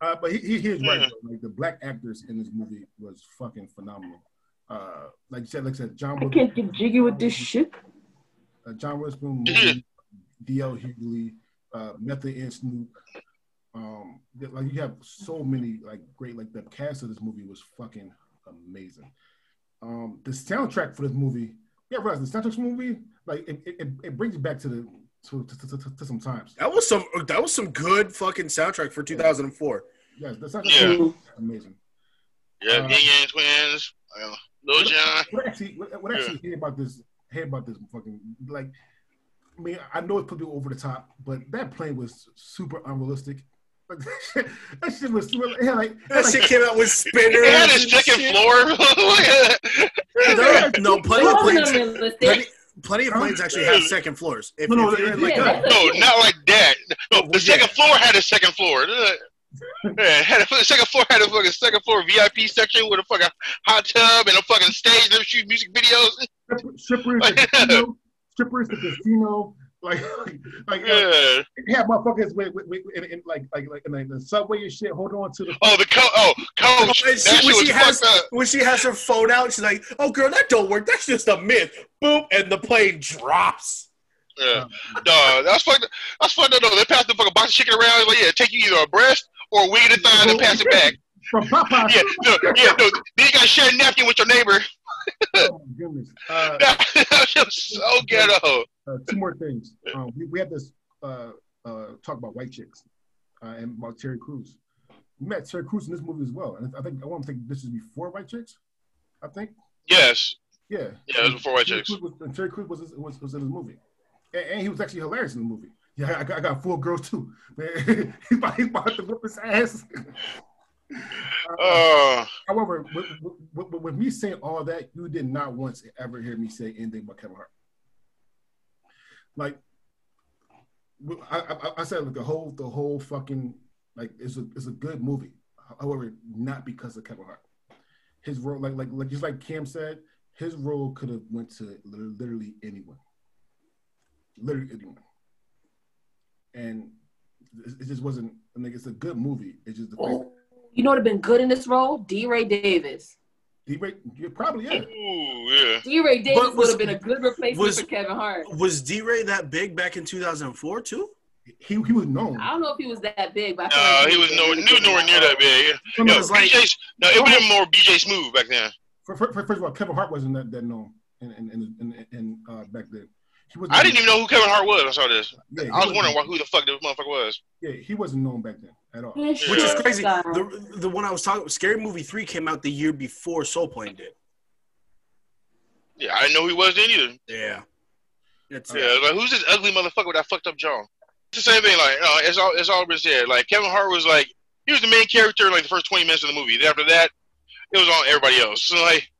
Uh, but he, he, he is right. Yeah. Like the black actors in this movie was fucking phenomenal. Uh, like you said, like I said, John I Witherspoon, can't get jiggy with this shit. uh, John Witherspoon, D.L. Hughley, uh, Method and Snoop. Um, like you have so many like great like the cast of this movie was fucking amazing. Um, the soundtrack for this movie, yeah, realize the soundtrack for the movie, like it, it, it- it brings you back to the to, to, to, to, to some times. that was some that was some good fucking soundtrack for 2004. Yes, the soundtrack Yeah. amazing. Yeah, Uh, Ying Yang Twins, Lil Jon. what actually what, what actually hear about this hear about this fucking like I mean I know it's probably over the top, but that plane was super unrealistic. <laughs> That shit, was super, it had like, That had like shit came out with spinners. It had a second shit. floor. <laughs> Look. No, no, plenty of planes. Plenty, plenty of planes actually have second floors. If, No, no, if- they're like Yeah, that. No, not like that. No, Well, the yeah. second floor had a second floor. Yeah, had a, the second floor had a fucking second floor VIP section with a fucking hot tub and a fucking stage. and They shoot music videos. strippers, the <laughs> casino, strippers, the casino, like like uh, Yeah. it had motherfuckers with, with, with in, in, like like like in like the subway and shit. Hold on to the Oh, the co- oh coach. when That she, shit when she has fucked up. when she has her phone out, she's like, "Oh, girl, that don't work. That's just a myth." Boom, and the plane drops. Yeah. No, that's fucked. That's fucked up. though. They passed the fucking box of chicken around. Like, yeah, take you either a breast or a wing of the thigh and pass it back. from Popeye. <laughs> Yeah, no, yeah, no. Then you got to share a napkin with your neighbor. Oh <laughs> my goodness. Uh, <laughs> that shit was so ghetto. uh, two more things. Um, we, we had this uh, uh, talk about white chicks uh, and about Terry Crews. We met Terry Crews in this movie as well, and I think I want to think this is before White Chicks. I think, Yes. yeah, Yeah, it was before White Terry Chicks. Crews was, and Terry Crews was, was was in the movie, and, and he was actually hilarious in the movie. Yeah, I got, I got four girls too. <laughs> Man, he's about, he's about to whip his ass. <laughs> Uh, However, with, with, with, with me saying all that, you did not once ever hear me say anything about Kevin Hart. Like, I, I, I said, like the whole, the whole fucking, like, it's a, it's a good movie. However, not because of Kevin Hart. His role, like, like, like, just like Cam said, his role could have went to literally anyone, literally anyone, and it, it just wasn't. I mean, it's a good movie. It's just the fact. Oh, you know what would have been good in this role? DeRay Davis. DeRay, yeah, probably yeah. ooh, yeah. DeRay Davis would have been a good replacement was- for Kevin Hart. Was DeRay that big back in 2004 too? He he was known. I don't know if he was that big, but I feel No, like he was no, he was good nowhere near that big. No, Yeah, no, was like- BJ, no, it would have been more BJ Smooth back then. For, for, for- first of all, Kevin Hart wasn't that, that known in in, in, in, in uh, back then. He was. I didn't even know who Kevin Hart was. I saw this. Yeah, I was wondering why, who the fuck this motherfucker was. Yeah, he wasn't known back then at all. This Which is crazy. The the one I was talking, Scary Movie three came out the year before Soul Plane did. Yeah, I didn't know who he was then either. Yeah. It's Yeah, like who's this ugly motherfucker with that fucked up jaw? it's the same thing. Like, uh, it's all it's all been said. Like Kevin Hart was like he was the main character in like the first twenty minutes of the movie. Then after that, it was on everybody else. So <laughs> like,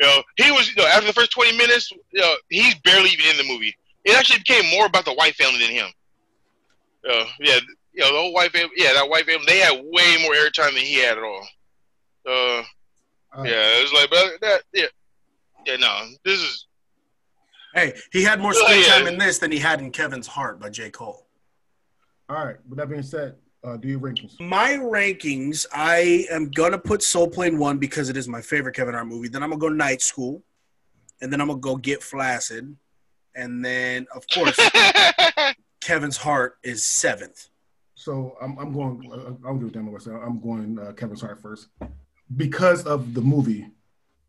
you know, he was you know after the first twenty minutes, you know, he's barely even in the movie. It actually became more about the white family than him. Uh, yeah, you know, the whole white family. Yeah, that white family. They had way more airtime than he had at all. Uh, Uh, yeah, it was like, but that, yeah, yeah, no, this is Hey, he had more screen yeah. time in this than he had in Kevin's Heart by J. Cole. All right. With that being said, uh, do your rankings. My rankings, I am gonna put Soul Plane one because it is my favorite Kevin Hart movie. Then I'm gonna go Night School, and then I'm gonna go Get Flaccid, and then of course <laughs> Kevin's Heart is seventh. So I'm, I'm going. Uh, I'll do it down myself. I'm going uh, Kevin's Heart first because of the movie.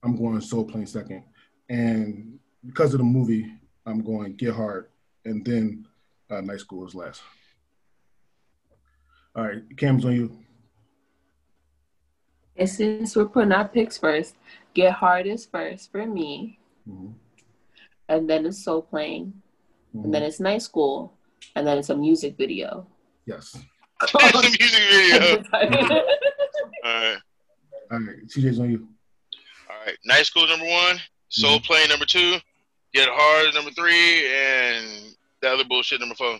I'm going Soul Plane second, and because of the movie, I'm going Get Hard, and then uh, Night School is last. All right, Cam's on you. And since we're putting our picks first, Get Hard is first for me, Mhm. and then it's Soul Plane, Mhm. and then it's Night School, and then it's a music video. Yes. <laughs> it's a music video. <laughs> <laughs> All right, All right, CJ's on you. all right. Night School number one, Soul Plane number two, Get Hard number three, and the other bullshit number four.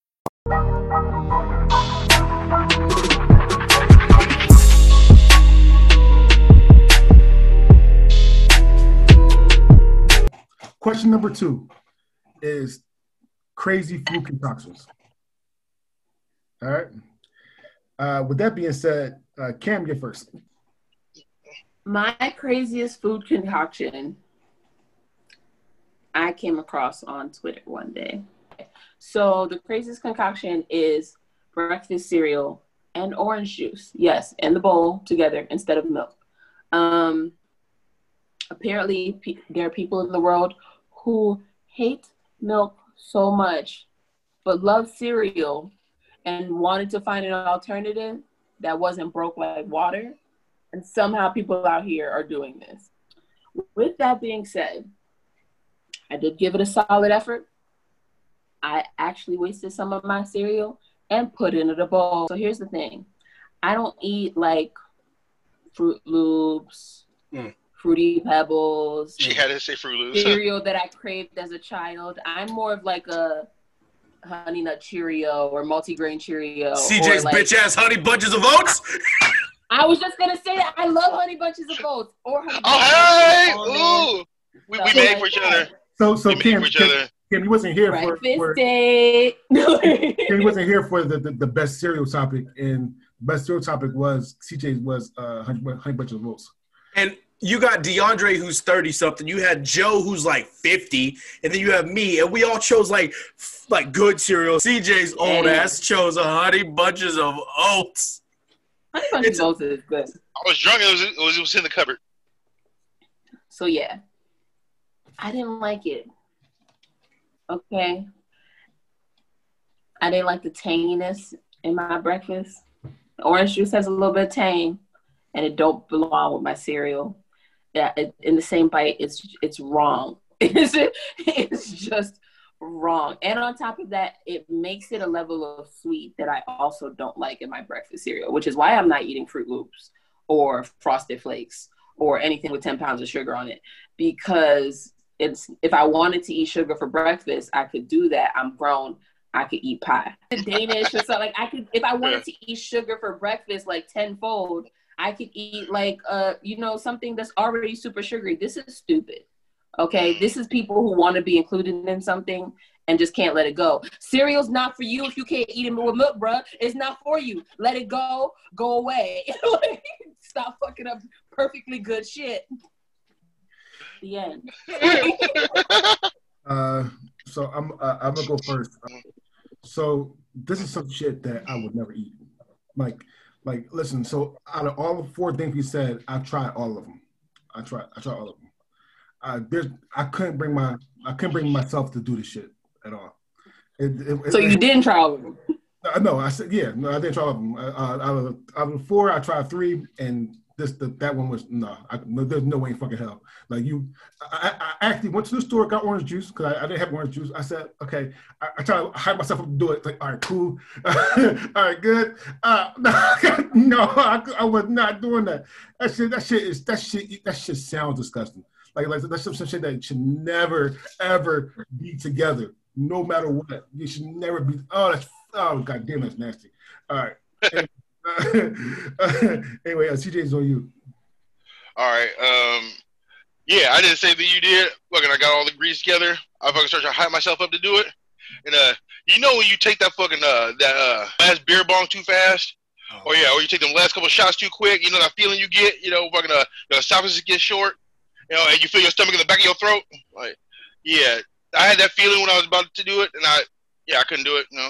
Question number two is crazy food concoctions. All right. Uh, with that being said, uh, Cam, get first. My craziest food concoction I came across on Twitter one day. So the craziest concoction is breakfast cereal and orange juice. Yes, in the bowl together instead of milk. Um, apparently, pe- there are people in the world who hate milk so much, but love cereal and wanted to find an alternative that wasn't broke like water. And somehow people out here are doing this. With that being said, I did give it a solid effort. I actually wasted some of my cereal and put it in a bowl. So here's the thing I don't eat like Froot Loops, Mm. Fruity Pebbles, She had to say Froot Loops. cereal that I craved as a child. I'm more of like a Honey Nut Cheerio or multigrain Cheerio. CJ's like- bitch ass honey bunches of oats. <laughs> I was just gonna say that I love Honey Bunches of Oats or Honey Oh, hey! Ooh! We, we Stuff made for each other. So, so We made Cam, for each Cam, other. Cam, you wasn't here for, Breakfast for date. <laughs> Cam, you wasn't here for the, the, the best cereal topic, and best cereal topic was CJ's was uh, honey, honey bunches of oats. And you got DeAndre who's 30 something. You had Joe who's like 50. And then you have me. And we all chose like like good cereal. CJ's old Yeah. ass chose a honey bunches of oats. Honey Bunches of Oats is good. I was drunk. It was, it was, it was in the cupboard. So yeah, I didn't like it. Okay, I didn't like the tanginess in my breakfast. Orange juice has a little bit of tang, and it don't belong with my cereal. Yeah, it, in the same bite, it's it's wrong. <laughs> It's it's just wrong. And on top of that, it makes it a level of sweet that I also don't like in my breakfast cereal, which is why I'm not eating Froot Loops or Frosted Flakes or anything with 10 pounds of sugar on it because it's if I wanted to eat sugar for breakfast, I could do that. I'm grown. I could eat pie. Danish or something like I could if I wanted to eat sugar for breakfast like tenfold, I could eat like uh you know something that's already super sugary. This is stupid. Okay, this is people who want to be included in something and just can't let it go. Cereal's not for you if you can't eat it with milk, bruh. It's not for you. Let it go. Go away. <laughs> Stop fucking up perfectly good shit. The end. <laughs> Uh, so I'm uh, I'm gonna go first. So this is some shit that I would never eat. Like like listen. So out of all the four things we said, I tried all of them. I tried I tried all of them. Uh, there's I couldn't bring my I couldn't bring myself to do this shit at all. It, it, so it, you didn't try all of them. No, I said yeah. No, I didn't try all of them. Uh, out, of, out of four, I tried three, and this the, that one was no, I, no. There's no way in fucking hell. Like you, I, I actually went to the store, got orange juice because I, I, didn't have orange juice. I said, okay, I, I try to hype myself to do it. Like, all right, cool, <laughs> all right, good. Uh, <laughs> no, I, I, was not doing that. That shit, that shit is that shit. That shit sounds disgusting. Like, like that's some, some shit that should never ever be together, no matter what. You should never be. Oh, that's oh god damn, that's nasty. All right. <laughs> And, <laughs> anyway, uh, CJ's on you. All right. Um, yeah, I didn't say that you did. Look, and I got all the grease together. I fucking started to hype myself up to do it. And uh, you know when you take that fucking uh that uh last beer bong too fast, oh. or yeah, or you take them last couple shots too quick. You know that feeling you get. You know, fucking uh, the esophagus gets short. You know, and you feel your stomach in the back of your throat. Like, yeah, I had that feeling when I was about to do it, and I, yeah, I couldn't do it. You know,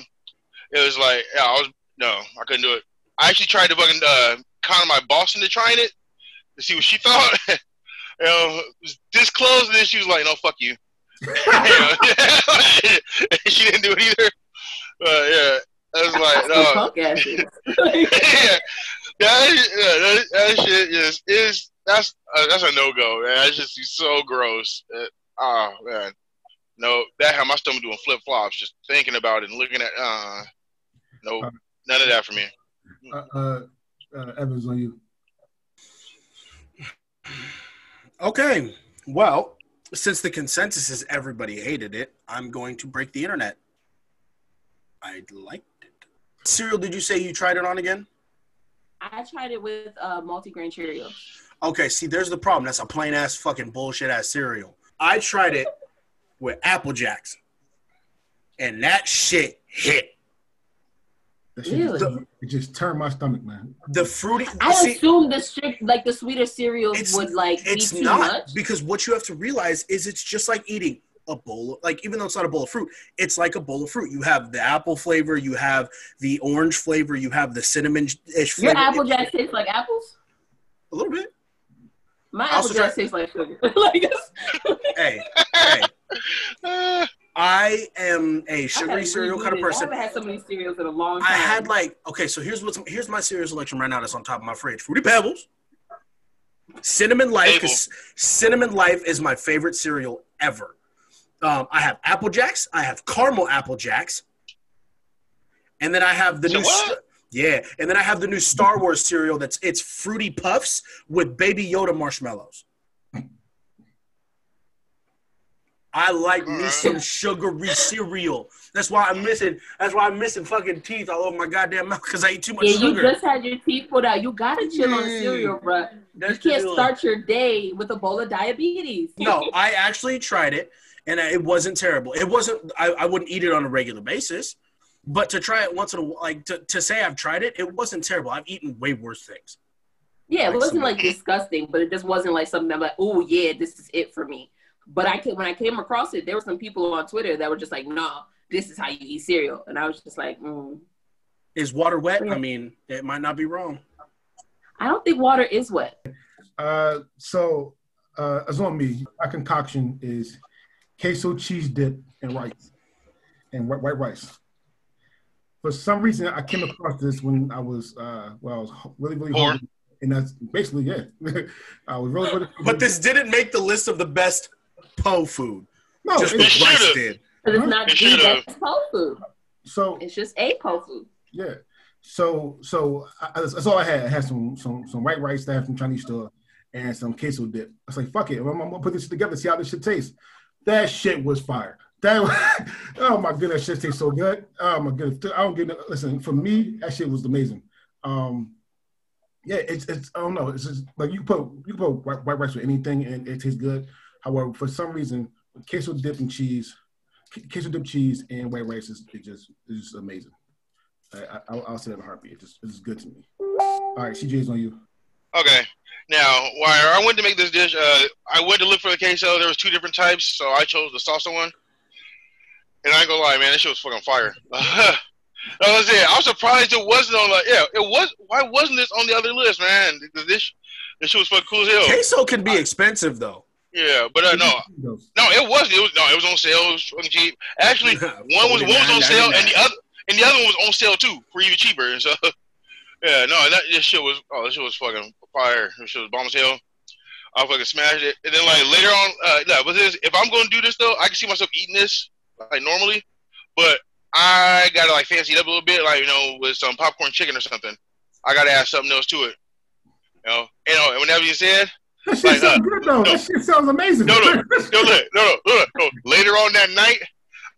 it was like, yeah, I was no, I couldn't do it. I actually tried to fucking uh, con my boss into trying it to see what she <laughs> thought. you know, this close, and then she was like, "No, fuck you." <laughs> she didn't do it either. But yeah, I was like, no. <laughs> yeah, that, yeah, that, that shit just is that's uh, that's a no go, man. That's just so gross. Uh, oh man, no, that had my stomach doing flip flops just thinking about it and looking at. Uh, no, none of that for me. Uh, uh, uh, Evans, on you. Okay, well, since the consensus is everybody hated it, I'm going to break the internet. I liked it. Cereal, did you say you tried it on again? I tried it with uh, multigrain Cheerios. Okay, see, there's the problem. That's a plain ass fucking bullshit ass cereal. I tried it with Apple Jacks, and that shit hit. That shit really? just, it just turned my stomach, man. The fruity. I see, assume the strict, like the sweeter cereals would like it's be not much. because what you have to realize is it's just like eating a bowl of, like even though it's not a bowl of fruit it's like a bowl of fruit you have the apple flavor you have the orange flavor you have the cinnamon ish flavor your apple jack tastes like apples a little bit my apple jack tastes like sugar <laughs> like hey hey <laughs> I am a sugary cereal kind of person. I haven't had so many cereals in a long time. I had like okay, so here's what's here's my cereal selection right now that's on top of my fridge: Fruity Pebbles, Cinnamon Life. Because Cinnamon Life is my favorite cereal ever. Um, I have Apple Jacks. I have caramel Apple Jacks, and then I have the so new. St- yeah, and then I have the new Star Wars cereal that's it's Fruity Puffs with Baby Yoda marshmallows. I like me some sugary cereal. That's why I'm missing. That's why I'm missing fucking teeth all over my goddamn mouth because I eat too much yeah, sugar. you just had your teeth pulled out. You gotta chill mm. on cereal, bro. That's you can't start your day with a bowl of diabetes. no, <laughs> I actually tried it, and it wasn't terrible. It wasn't. I, I wouldn't eat it on a regular basis, but to try it once in a while, like to, to say I've tried it, it wasn't terrible. I've eaten way worse things. Yeah, it wasn't like <laughs> disgusting, but it just wasn't like something I'm like, oh yeah, this is it for me. But I when I came across it, there were some people on Twitter that were just like, "No, this is how you eat cereal," and I was just like, mm. "Is water wet?" I mean, it might not be wrong. I don't think water is wet. Uh, so uh, as on me, my concoction is queso cheese dip and rice and white, white rice. For some reason, I came across this when I was uh, well, I was really really hungry, and that's basically it. <laughs> I was really, really But this didn't make the list of the best po food. No, just what rice did. Because it's not the best po food. So it's just a po food. Yeah. So so I, that's all I had. I had some some some white rice that from Chinese store and some queso dip. I was like, fuck it, I'm, I'm, gonna put this together, see how this shit tastes. That shit was fire. That <laughs> oh my goodness, that shit tastes so good. Oh my goodness, I don't get it. Listen, for me, that shit was amazing. Um, yeah, it's it's I don't know. It's just like you put you put white, white rice with anything and it tastes good. However, for some reason, queso dip and cheese queso dip cheese and white rice is it just it's just amazing. I, I, will say that in a heartbeat. It just it's good to me. All right, CJ's on you. Okay. Now, while I went to make this dish, uh, I went to look for the queso. There was two different types, so I chose the salsa one. And I ain't gonna lie, man, this shit was fucking fire. <laughs> that was it. I was surprised it wasn't on the yeah. It was. Why wasn't this on the other list, man? This this shit was fucking cool as hell. Queso can be expensive though. Yeah, but uh, no, no, it wasn't. It was no, it was on sale. It was fucking cheap. Actually, <laughs> one was one was on sale, and the other and the other one was on sale too, for even cheaper. And so, <laughs> yeah, no, that this shit was oh, this shit was fucking fire. This shit was bomb as hell. I fucking smashed it. And then like later on, uh, yeah, but this if I'm going to do this though, I can see myself eating this like normally, but I gotta like fancy it up a little bit, like you know, with some popcorn chicken or something. I gotta add something else to it. You know, you know, and whenever you said that shit like, sounds uh, good though. No, that shit sounds amazing. No, no, no, no, no, no, no, no. Later on that night,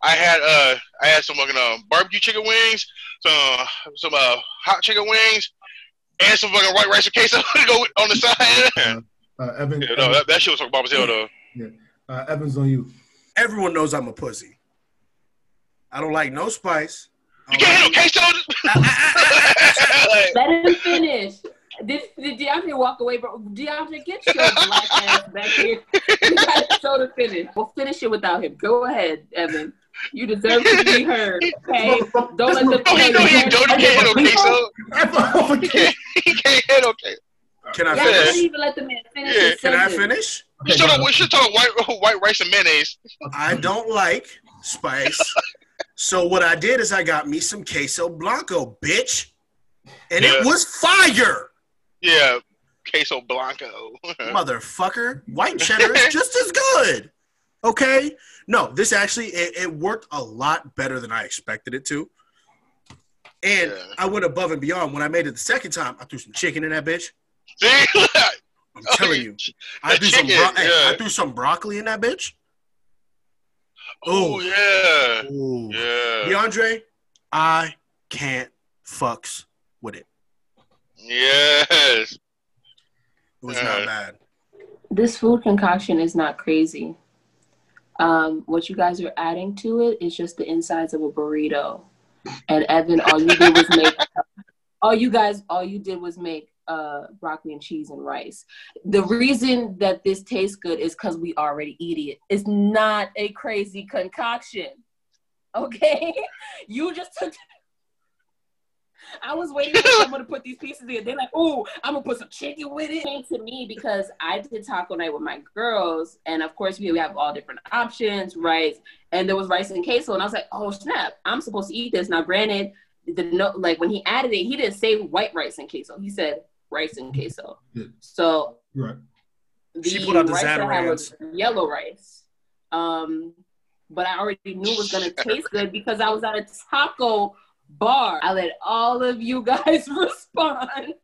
I had uh, I had some fucking uh, barbecue chicken wings, some some uh, hot chicken wings, and some fucking white rice and queso to go on the side. Uh, uh, Evan, yeah, no, that, that shit was fucking bomb as hell though. Yeah, uh, Evans on you. Everyone knows I'm a pussy. I don't like no spice. You can't handle queso. Let him finish. Did, did DeAndre walk away, bro? DeAndre, get your black ass back here. You got to show the finish. We'll finish it without him. Go ahead, Evan. You deserve to be heard. Okay, don't let the oh, he, no, he don't handle queso. <laughs> He can't handle queso. Can I yeah, finish? Don't even let the man finish. Yeah. Can I finish? We should talk. We should talk white <laughs> white rice and mayonnaise. I don't like spice, so what I did is I got me some queso blanco, bitch, and yeah. it was fire. Yeah, queso blanco. <laughs> Motherfucker, white cheddar is <laughs> just as good. Okay, no, this actually it, it, worked a lot better than I expected it to. And yeah. I went above and beyond. When I made it the second time, I threw some chicken in that bitch. <laughs> I'm telling you, I threw chicken, some bro- yeah. hey, I threw some broccoli in that bitch. Oh, yeah, Ooh. yeah. DeAndre, I can't fucks with it. Yes. It was not bad. This food concoction is not crazy. Um, what you guys are adding to it is just the insides of a burrito. And Evan, all you did was make <laughs> all you guys all you did was make uh, broccoli and cheese and rice. The reason that this tastes good is because we already eat it. It's not a crazy concoction. Okay? <laughs> You just took I was <laughs> waiting for someone to put these pieces in. They're like, oh, I'm gonna put some chicken with it. It to me because I did taco night with my girls, and of course we have all different options, rice, And there was rice and queso, and I was like, oh snap, I'm supposed to eat this. Now, granted, the no, like when he added it, he didn't say white rice and queso. He said rice and queso. Yeah. So right. she put out the Zatarain's. yellow rice. Um, but I already knew it was gonna taste good because I was at a taco bar. I let all of you guys <laughs> respond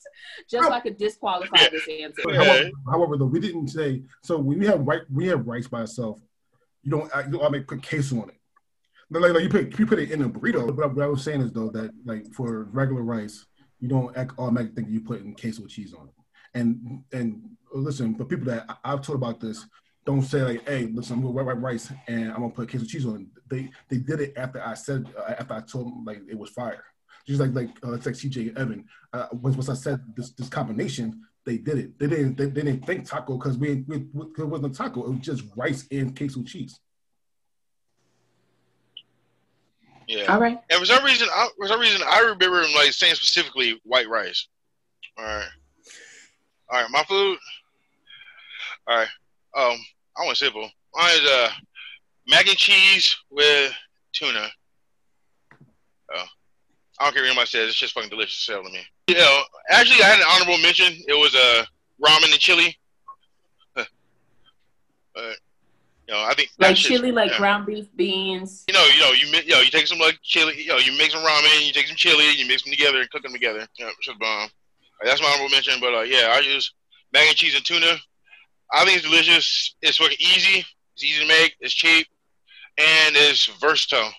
just so I could disqualify this answer. However, however, though, we didn't say so when we have white we have rice by itself, you don't you don't make put queso on it. Like, like you put you put it in a burrito. But what I was saying is though that like for regular rice, you don't automatically think you put in queso cheese on it. And and listen, for people that I've told about this, don't say like, "Hey, listen, I'm gonna white, white rice and I'm gonna put queso cheese on." It. They they did it after I said uh, after I told them like it was fire. Just like like uh, it's like CJ Evan. Uh, once once I said this this combination, they did it. They didn't they, they didn't think taco because we, we, we it wasn't taco. It was just rice and queso cheese. Yeah. All right. And for some reason, I, for some reason, I remember him like saying specifically white rice. All right. All right. My food. All right. Um, I want simple. Mine is uh, mac and cheese with tuna. Oh, I don't care what anybody says. It's just fucking delicious to me. You know, actually, I had an honorable mention. It was uh, ramen and chili. but you know, I think like chili, like yeah. ground beef, beans. You know, you know, you you know, you take some like chili. You know, you make some ramen. You take some chili. You mix them together and cook them together. Yeah, it's just bomb. Like, that's my honorable mention. But uh, yeah, I use mac and cheese and tuna. I think it's delicious. It's fucking easy. It's easy to make. It's cheap, and it's versatile.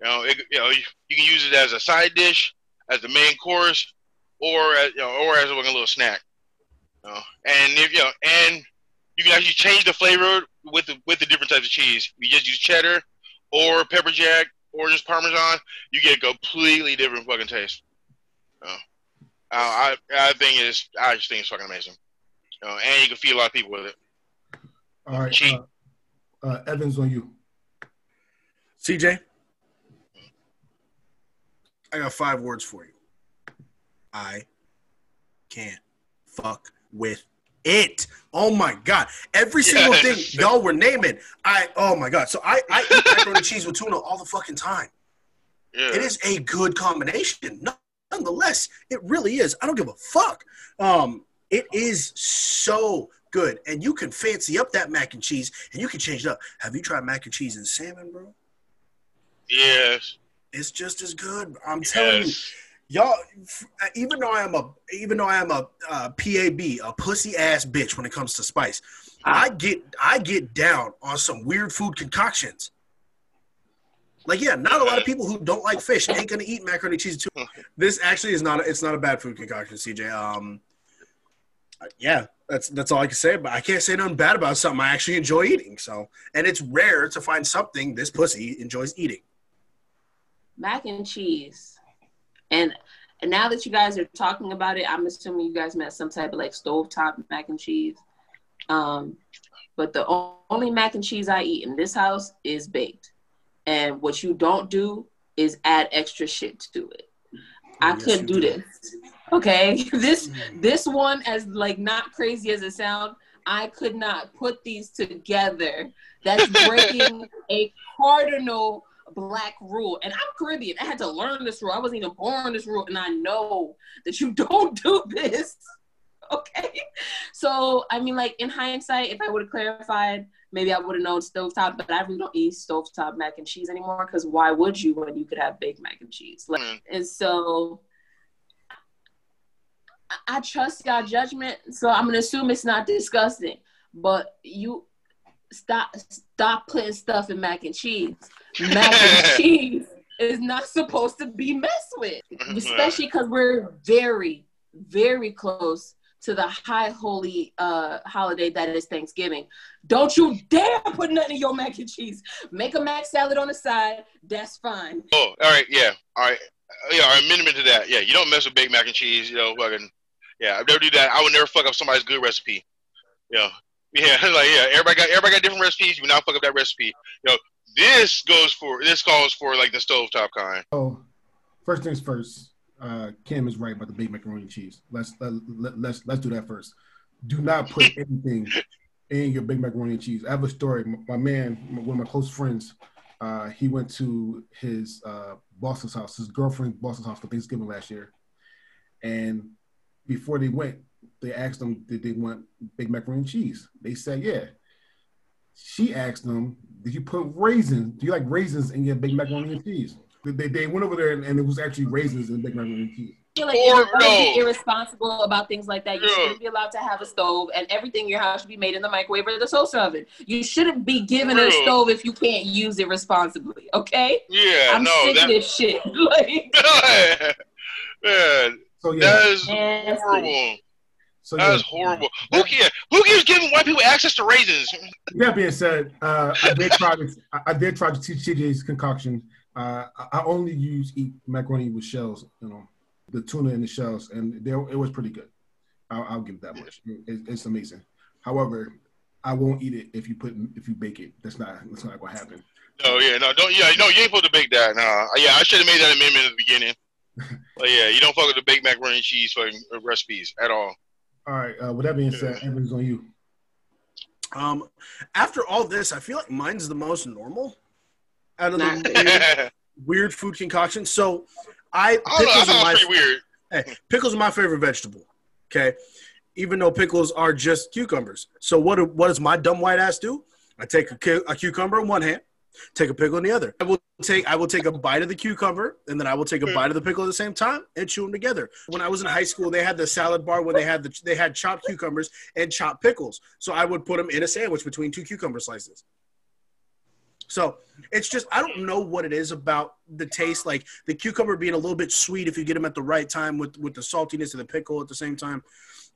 You know, it, you know, you, you, can use it as a side dish, as the main course, or as, you know, or as a little snack. You know? And if you know, and you can actually change the flavor with the with the different types of cheese. You just use cheddar, or pepper jack or just parmesan, you get a completely different fucking taste. Uh, I I think it's I just think it's fucking amazing. Uh, and you can feed a lot of people with it. All right, Cheap. uh, uh, Evans on you. CJ, I got five words for you. I can't fuck with it. Oh my god! Every single thing <laughs> y'all were naming, I oh my god. So I I eat macaroni and cheese with tuna all the fucking time. Yeah. It is a good combination. Nonetheless, it really is. I don't give a fuck. Um, it is so good, and you can fancy up that mac and cheese, and you can change it up. Have you tried mac and cheese and salmon, bro? Yes. It's just as good. I'm telling you, y'all. Even though I am a, even though I am a uh, PAB, a pussy ass bitch when it comes to spice, I get, I get down on some weird food concoctions. Like, yeah, not a lot of people who don't like fish ain't gonna eat macaroni and cheese too. This actually is not, a, it's not a bad food concoction, CJ. Um, uh, yeah, that's that's all I can say. But I can't say nothing bad about something I actually enjoy eating. So, and it's rare to find something this pussy enjoys eating. mac and cheese. And and now that you guys are talking about it, I'm assuming you guys meant some type of like stovetop mac and cheese. Um, but the only mac and cheese I eat in this house is baked. And what you don't do is add extra shit to it. I Yes, couldn't do do. this. Okay. <laughs> this this one, as like not crazy as it sounds, I could not put these together. That's breaking a cardinal black rule. And I'm Caribbean. I had to learn this rule. I wasn't even born this rule, and I know that you <laughs> don't do this. Okay. So I mean, like in hindsight, if I would have clarified, maybe I would have known stovetop, but I really don't eat stovetop mac and cheese anymore because why would you when you could have baked mac and cheese? Like Mm. and so I- trust y'all judgment, so I'm gonna assume it's not disgusting. But you stop stop putting stuff in mac and cheese. Mac and <laughs> cheese is not supposed to be messed with, <laughs> especially because we're very, very close to the high holy uh, holiday that is Thanksgiving. Don't you dare put nothing in your mac and cheese. Make a mac salad on the side. That's fine. Oh, all right, yeah, all right, yeah. Amendment to that, yeah. You don't mess with baked mac and cheese, you know, fucking, yeah. I've never do that. I would never fuck up somebody's good recipe, know. Yeah, <laughs> like yeah. Everybody got everybody got different recipes. You would not fuck up that recipe. You know, this goes for this calls for like the stovetop kind. So, first things first. Uh, Kim is right about the baked macaroni and cheese. Let's let, let, let's let's do that first. Do not put <laughs> anything in your baked macaroni and cheese. I have a story. My, man, one of my close friends, uh, he went to his uh, Boston's house, his girlfriend's Boston's house for Thanksgiving last year, and before they went, they asked them did they want big macaroni and cheese. They said yeah. She asked them, "Did you put raisins? Do you like raisins in your big macaroni and cheese?" They, they went over there and, and it was actually raisins in big macaroni and cheese. feel like Or you're gonna be no. irresponsible about things like that, you Yeah. shouldn't be allowed to have a stove, and everything in your house should be made in the microwave or the toaster oven. You shouldn't be given a mm. stove if you can't use it responsibly. Okay? Yeah, I'm no, sick that, of this shit. <laughs> like, <laughs> man, So yeah, that is horrible. so That yeah. is horrible. Who cares? Who cares giving white people access to raisins? That being said, uh, I did try to I, I did try to teach CJ's concoction. Uh, I, I only use eat macaroni with shells, you know, the tuna in the shells, and there it was pretty good. I'll, I'll give it that much. It, it's amazing. However, I won't eat it if you put if you bake it. That's not that's not gonna happen. No, yeah, no, don't, yeah, no, you ain't supposed to bake that. Nah, yeah, I should have made that amendment at the beginning. But yeah, you don't fuck with the baked macaroni and cheese fucking uh, recipes at all. All right. Uh, with that being said, Evans on you. Um, after all this, I feel like mine's the most normal out of the weird, weird food concoctions. So, I I know. I pickles are my weird. hey, pickles are my favorite vegetable. Okay, even though pickles are just cucumbers. So what? What does my dumb white ass do? I take a, cu- a cucumber in one hand, take a pickle in the other. I will take I will take a bite of the cucumber, and then I will take a mm. bite of the pickle at the same time and chew them together. When I was in high school, they had the salad bar where they had the they had chopped cucumbers and chopped pickles. So I would put them in a sandwich between two cucumber slices. So it's just I don't know what it is about the taste, like the cucumber being a little bit sweet if you get them at the right time with with the saltiness of the pickle at the same time.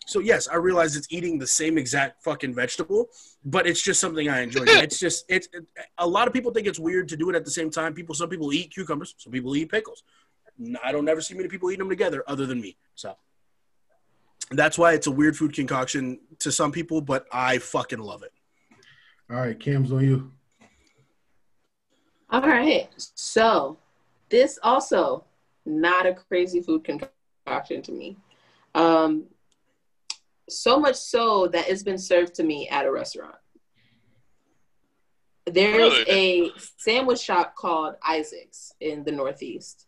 So yes, I realize it's eating the same exact fucking vegetable, but it's just something I enjoy. <laughs> it's just it's it, a lot of people think it's weird to do it at the same time. People, some people eat cucumbers, some people eat pickles. I don't never see many people eating them together other than me. So that's why it's a weird food concoction to some people, but I fucking love it. All right, Cam's on you. All right. So this also not a crazy food concoction to me. Um, so much so that it's been served to me at a restaurant. There's Really? a sandwich shop called Isaac's in the Northeast.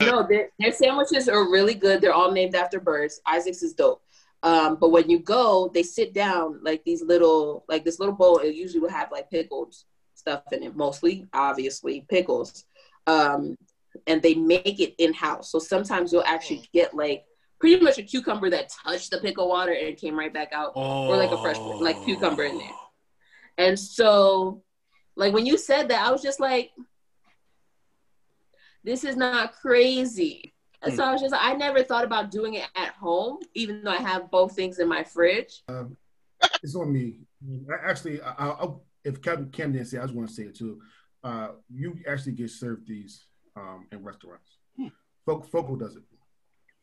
No, their, their sandwiches are really good. They're all named after birds. Isaac's is dope. Um, but when you go, they sit down like these little, like this little bowl. It usually will have like pickled stuff in it, mostly, obviously, pickles. Um, and they make it in house. So sometimes you'll actually get like pretty much a cucumber that touched the pickle water and came right back out, or like a fresh like cucumber in there. And so, like when you said that, I was just like, this is not crazy. And so I was just, I never thought about doing it at home, even though I have both things in my fridge. It's on me. I- Actually, I, I, if Cam, Cam didn't say, I was going to say it too. Uh, you actually get served these um, in restaurants. Foc Foco does it.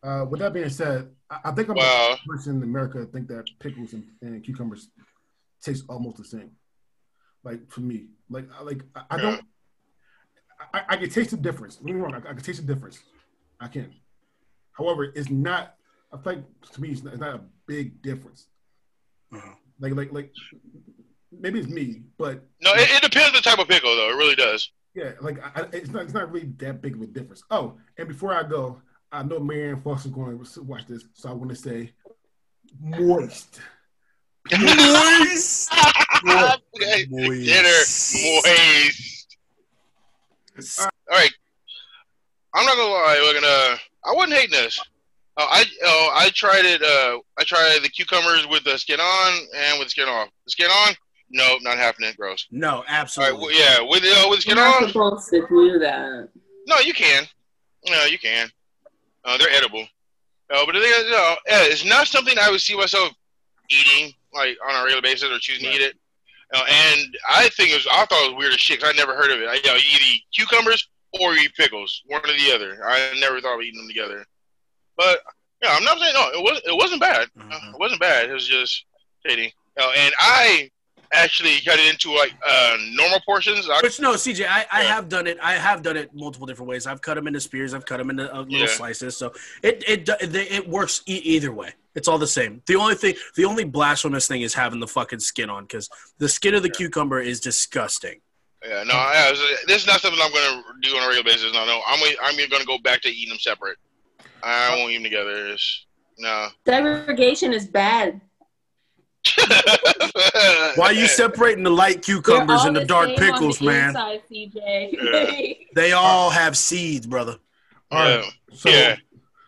Uh, with that being said, I, I think I'm Wow. the person in America that think that pickles and, and cucumbers taste almost the same. Like for me, like like I, I don't. I, I can taste the difference. Don't get me wrong. I, I can taste the difference. I can. However, it's not. I think to me, it's not, it's not a big difference. Uh-huh. Like like like maybe it's me, but No, it, it depends on the type of pickle, though. It really does. yeah, like I, I- it's not it's not really that big of a difference. Oh, and before I go, I know Marianne Foster's going to watch this, so I want to say moist. Moist. Okay. Dinner moist. All right. I'm not gonna lie. We're gonna. I wasn't hating this. Uh, I oh, I tried it. Uh, I tried the cucumbers with the skin on and with the skin off. The skin on, no, not happening. Gross. No, All right. absolutely. Well, yeah, with uh, with the You're not on. supposed to do that. No, you can. No, you can. Uh, they're edible. No, but the thing is, no, yeah, it's not something I would see myself eating like on a regular basis or choosing to eat it. Uh, and I think it was, I thought it was weird as shit 'cause I never heard of it. I, you know, you eat cucumbers or you eat pickles, one or the other. I never thought of eating them together. But yeah, I'm not saying no. It was it wasn't bad. Uh, Mhm. it wasn't bad. It was just tasty. Uh, and I actually cut it into like uh, normal portions. I, Which no, CJ, I, I Yeah. have done it. I have done it multiple different ways. I've cut them into spears. I've cut them into uh, little Yeah. slices. So it it do- it, it works e- either way. It's all the same. The only thing, the only blasphemous thing is having the fucking skin on because the skin of the cucumber is disgusting. Yeah, no, yeah, it's- this is not something I'm going to do on a regular basis. No, no, I'm I'm going to go back to eating them separate. I won't eat them together. It's, no. Segregation is bad. <laughs> Why are you separating the light cucumbers and all the dark pickles, the man? Inside, CJ. They all have seeds, brother. All right, Yeah. so Yeah.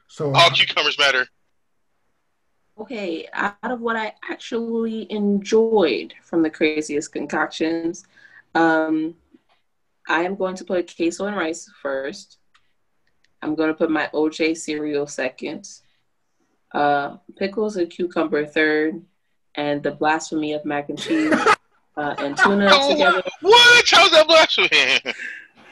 so All cucumbers matter. okay, out of what I actually enjoyed from the craziest concoctions, um, I am going to put queso and rice first. I'm going to put my OJ cereal second, uh, pickles and cucumber third, and the blasphemy of mac and cheese <laughs> uh, and tuna together. What? How's that blasphemy?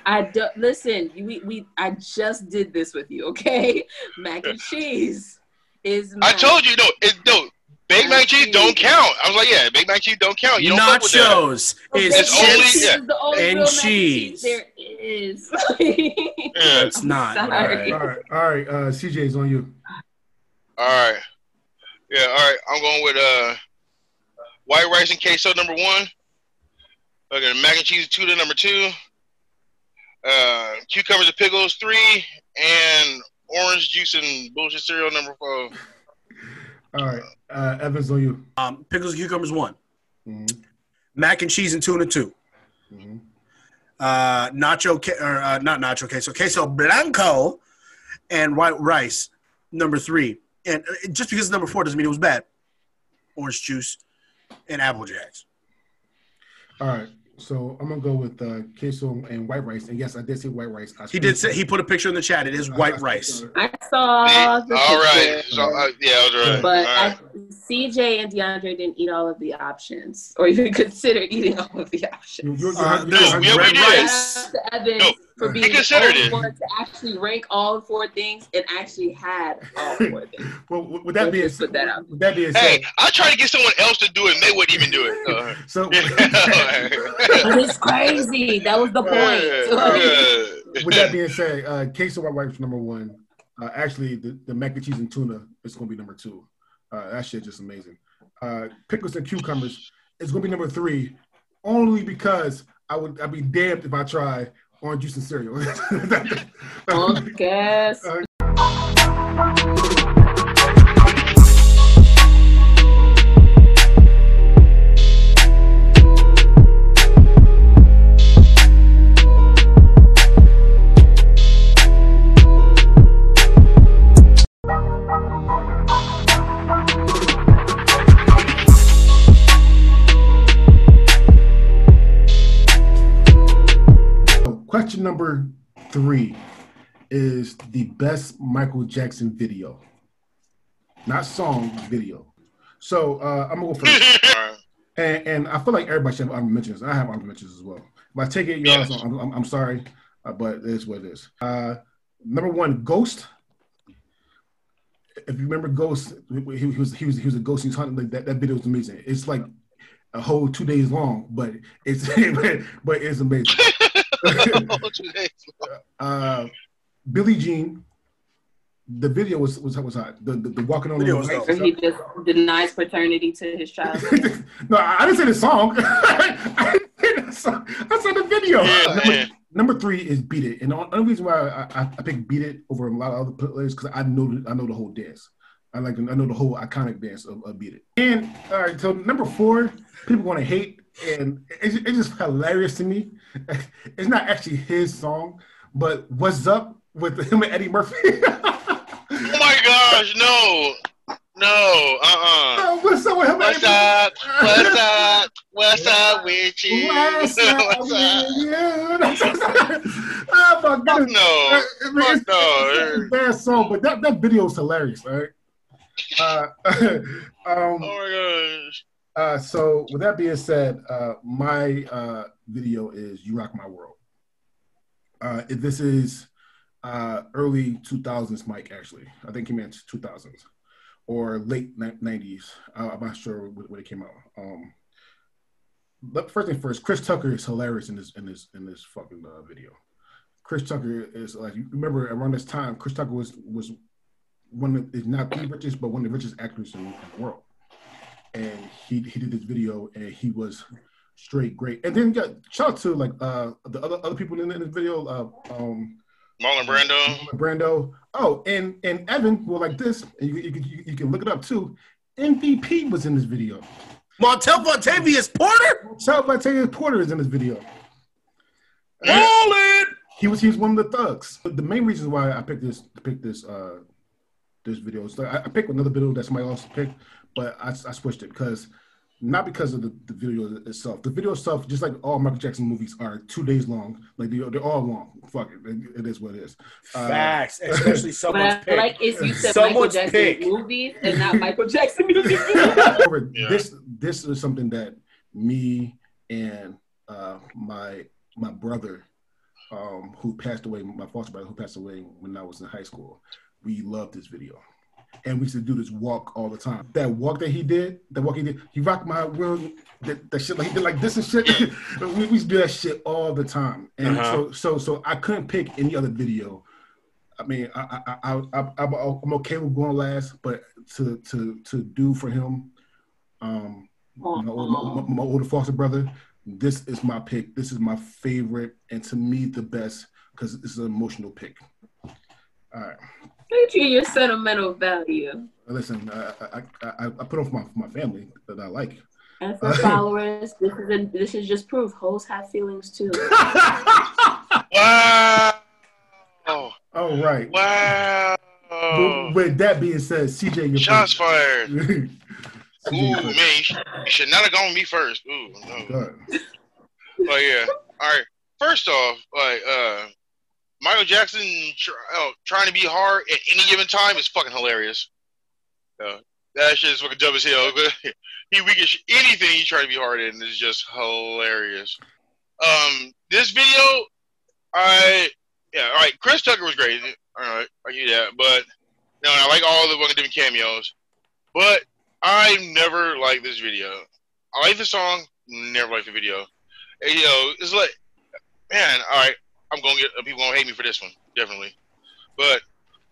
I do, listen. We, we I just did this with you, okay? Mac and cheese is. I told you, no, it, no. Baked mac and cheese don't count. I was like, yeah, baked mac and cheese don't count. You don't fuck with that. Nachos is It's only- yeah. is the only and real mac cheese. there is. <laughs> Yeah. It's not. but all Sorry. right. all right, all right. Uh, CJ's on you. All right. Yeah, all right. I'm going with uh, white rice and queso number one. Okay, mac and cheese tuna number two. Uh, cucumbers and pickles three, and orange juice and bullshit cereal number four. All right, uh, Evans on you. Um, pickles and cucumbers one. Mhm, Mac and cheese and tuna two. mhm. Uh, nacho ca- or uh, not nacho queso, queso blanco, and white rice number three. And uh, just because it's number four doesn't mean it was bad. Orange juice and apple jacks. All right, So I'm gonna go with uh, queso and white rice. And yes, I did see white rice. I He did say he put a picture in the chat. It is white rice. I saw the all right. picture, So, uh, yeah, I was right. but all right. I, CJ and DeAndre didn't eat all of the options, or even <laughs> consider eating all of the options. you- you- Uh, no, you- yeah, we red did. rice. Shout out to No, for being the considered only it. one to actually rank all four things and actually had all <laughs> four things. Well, with with that Let's being just put that out. with that being Hey, I tried to get someone else to do it, and they wouldn't even do it. Uh, <laughs> so <laughs> it's crazy. That was the point. with that being said, uh, queso white rice number one. Uh, actually, the, the mac and cheese and tuna is gonna be number two. Uh, that shit just amazing. Uh, pickles and cucumbers is gonna be number three, only because I would I'd be damned if I try orange juice and cereal. Punk number three is the best Michael Jackson video, not song video. So uh, I'm gonna go first. <laughs> And, and I feel like everybody should have honorable mentions. I have honorable mentions as well. If I take it, y'all, Yes. I'm, I'm, I'm sorry, uh, but it is what it is. Uh, number one, Ghost. If you remember Ghost, he, he was he was he was a ghost. He was hunting. Like that, that video was amazing. It's like a whole two days long, but it's <laughs> but it's amazing. <laughs> uh, Billie Jean. The video was was was hot. The the, the walking on Video the was lights. dope. He just denies paternity to his child. <laughs> no, I I didn't say the song. <laughs> I, didn't say the song. I said the video. Yeah, number, number three is "Beat It," and the only reason why I, I, I picked "Beat It" over a lot of other players because I know the- I know the whole dance. I like I know the whole iconic dance of, of "Beat It." And all right, so number four, people want to hate, and it's, it's just hilarious to me. <laughs> It's not actually his song, but "What's Up" with him and Eddie Murphy. <laughs> Oh my gosh, no, no, uh, uh what's up with him? What's up? What's up? What's <laughs> up with you? What's up What's up? with you? oh my goodness. no, fuck it's, it's a bad song, but that, that video is hilarious, right? Uh, um, Oh my gosh. Uh, so with that being said, uh, my uh, video is "You Rock My World." Uh, this is uh, early 2000s, Mike. Actually, I think he meant 2000s or late 90s. Uh, I'm not sure when, it came out. Um, but first thing first, Chris Tucker is hilarious in this in this in this fucking uh, video. Chris Tucker is like remember around this time, Chris Tucker was was one of is not the richest, but one of the richest actors in, in the world. And he he did this video and he was straight great. And then got shout out to like uh the other other people in, in this video, uh um Marlon Brando. Brando. Oh, and and Evan, well, like this, and you, you, can- you, you can look it up too. MVP was in this video. Montel Vontavious Porter. Shout out to Porter is in this video. Ballin'. He was he was one of the thugs. But the main reason why I picked this picked this uh this video is I, I picked another video that somebody else picked, but I, I switched it because not because of the, the video itself. The video itself, just like all Michael Jackson movies, are two days long. Like they, they're all long. Fuck it, it, it is what it is. Uh, Facts, <laughs> especially What someone's I pick. like is you said Michael Jackson pick. movies and not <laughs> Michael Jackson <laughs> music Yeah. this this is something that me and uh, my my brother, um, who passed away, my foster brother who passed away when I was in high school, we loved this video. And we used to do this walk all the time. That walk that he did, that walk he did, he rocked my world. That, that shit like he did like this and shit. <coughs> we, we used to do that shit all the time. And Uh-huh. so so so I couldn't pick any other video. I mean, I I I, I, I'm okay with going last, but to to to do for him, um, my, my, my older foster brother, this is my pick. This is my favorite, and to me the best because it's an emotional pick. All right, Look at you, your sentimental value. listen, I I, I, I put off my my family that I like. And <laughs> for followers, this is a, this is just proof. Hoes have feelings too. <laughs> Wow. Oh, All right. wow. With, with that being said, CJ, your Shots first. fired. <laughs> Ooh, your man, you, sh- you should not have gone with me first. Ooh, no. Go ahead. Like, like yeah. All right. First off, like uh, Michael Jackson oh, trying to be hard at any given time is fucking hilarious. Uh, that shit is fucking dumb as hell. <laughs> he we get anything he trying to be hard in is just hilarious. Um, this video, I yeah, all right. Chris Tucker was great. All right, I get that, but no, I like all the fucking different cameos. But I never liked this video. I like the song, never liked the video. And, you know, it's like, man, all right, I'm gonna get people gonna hate me for this one, definitely. But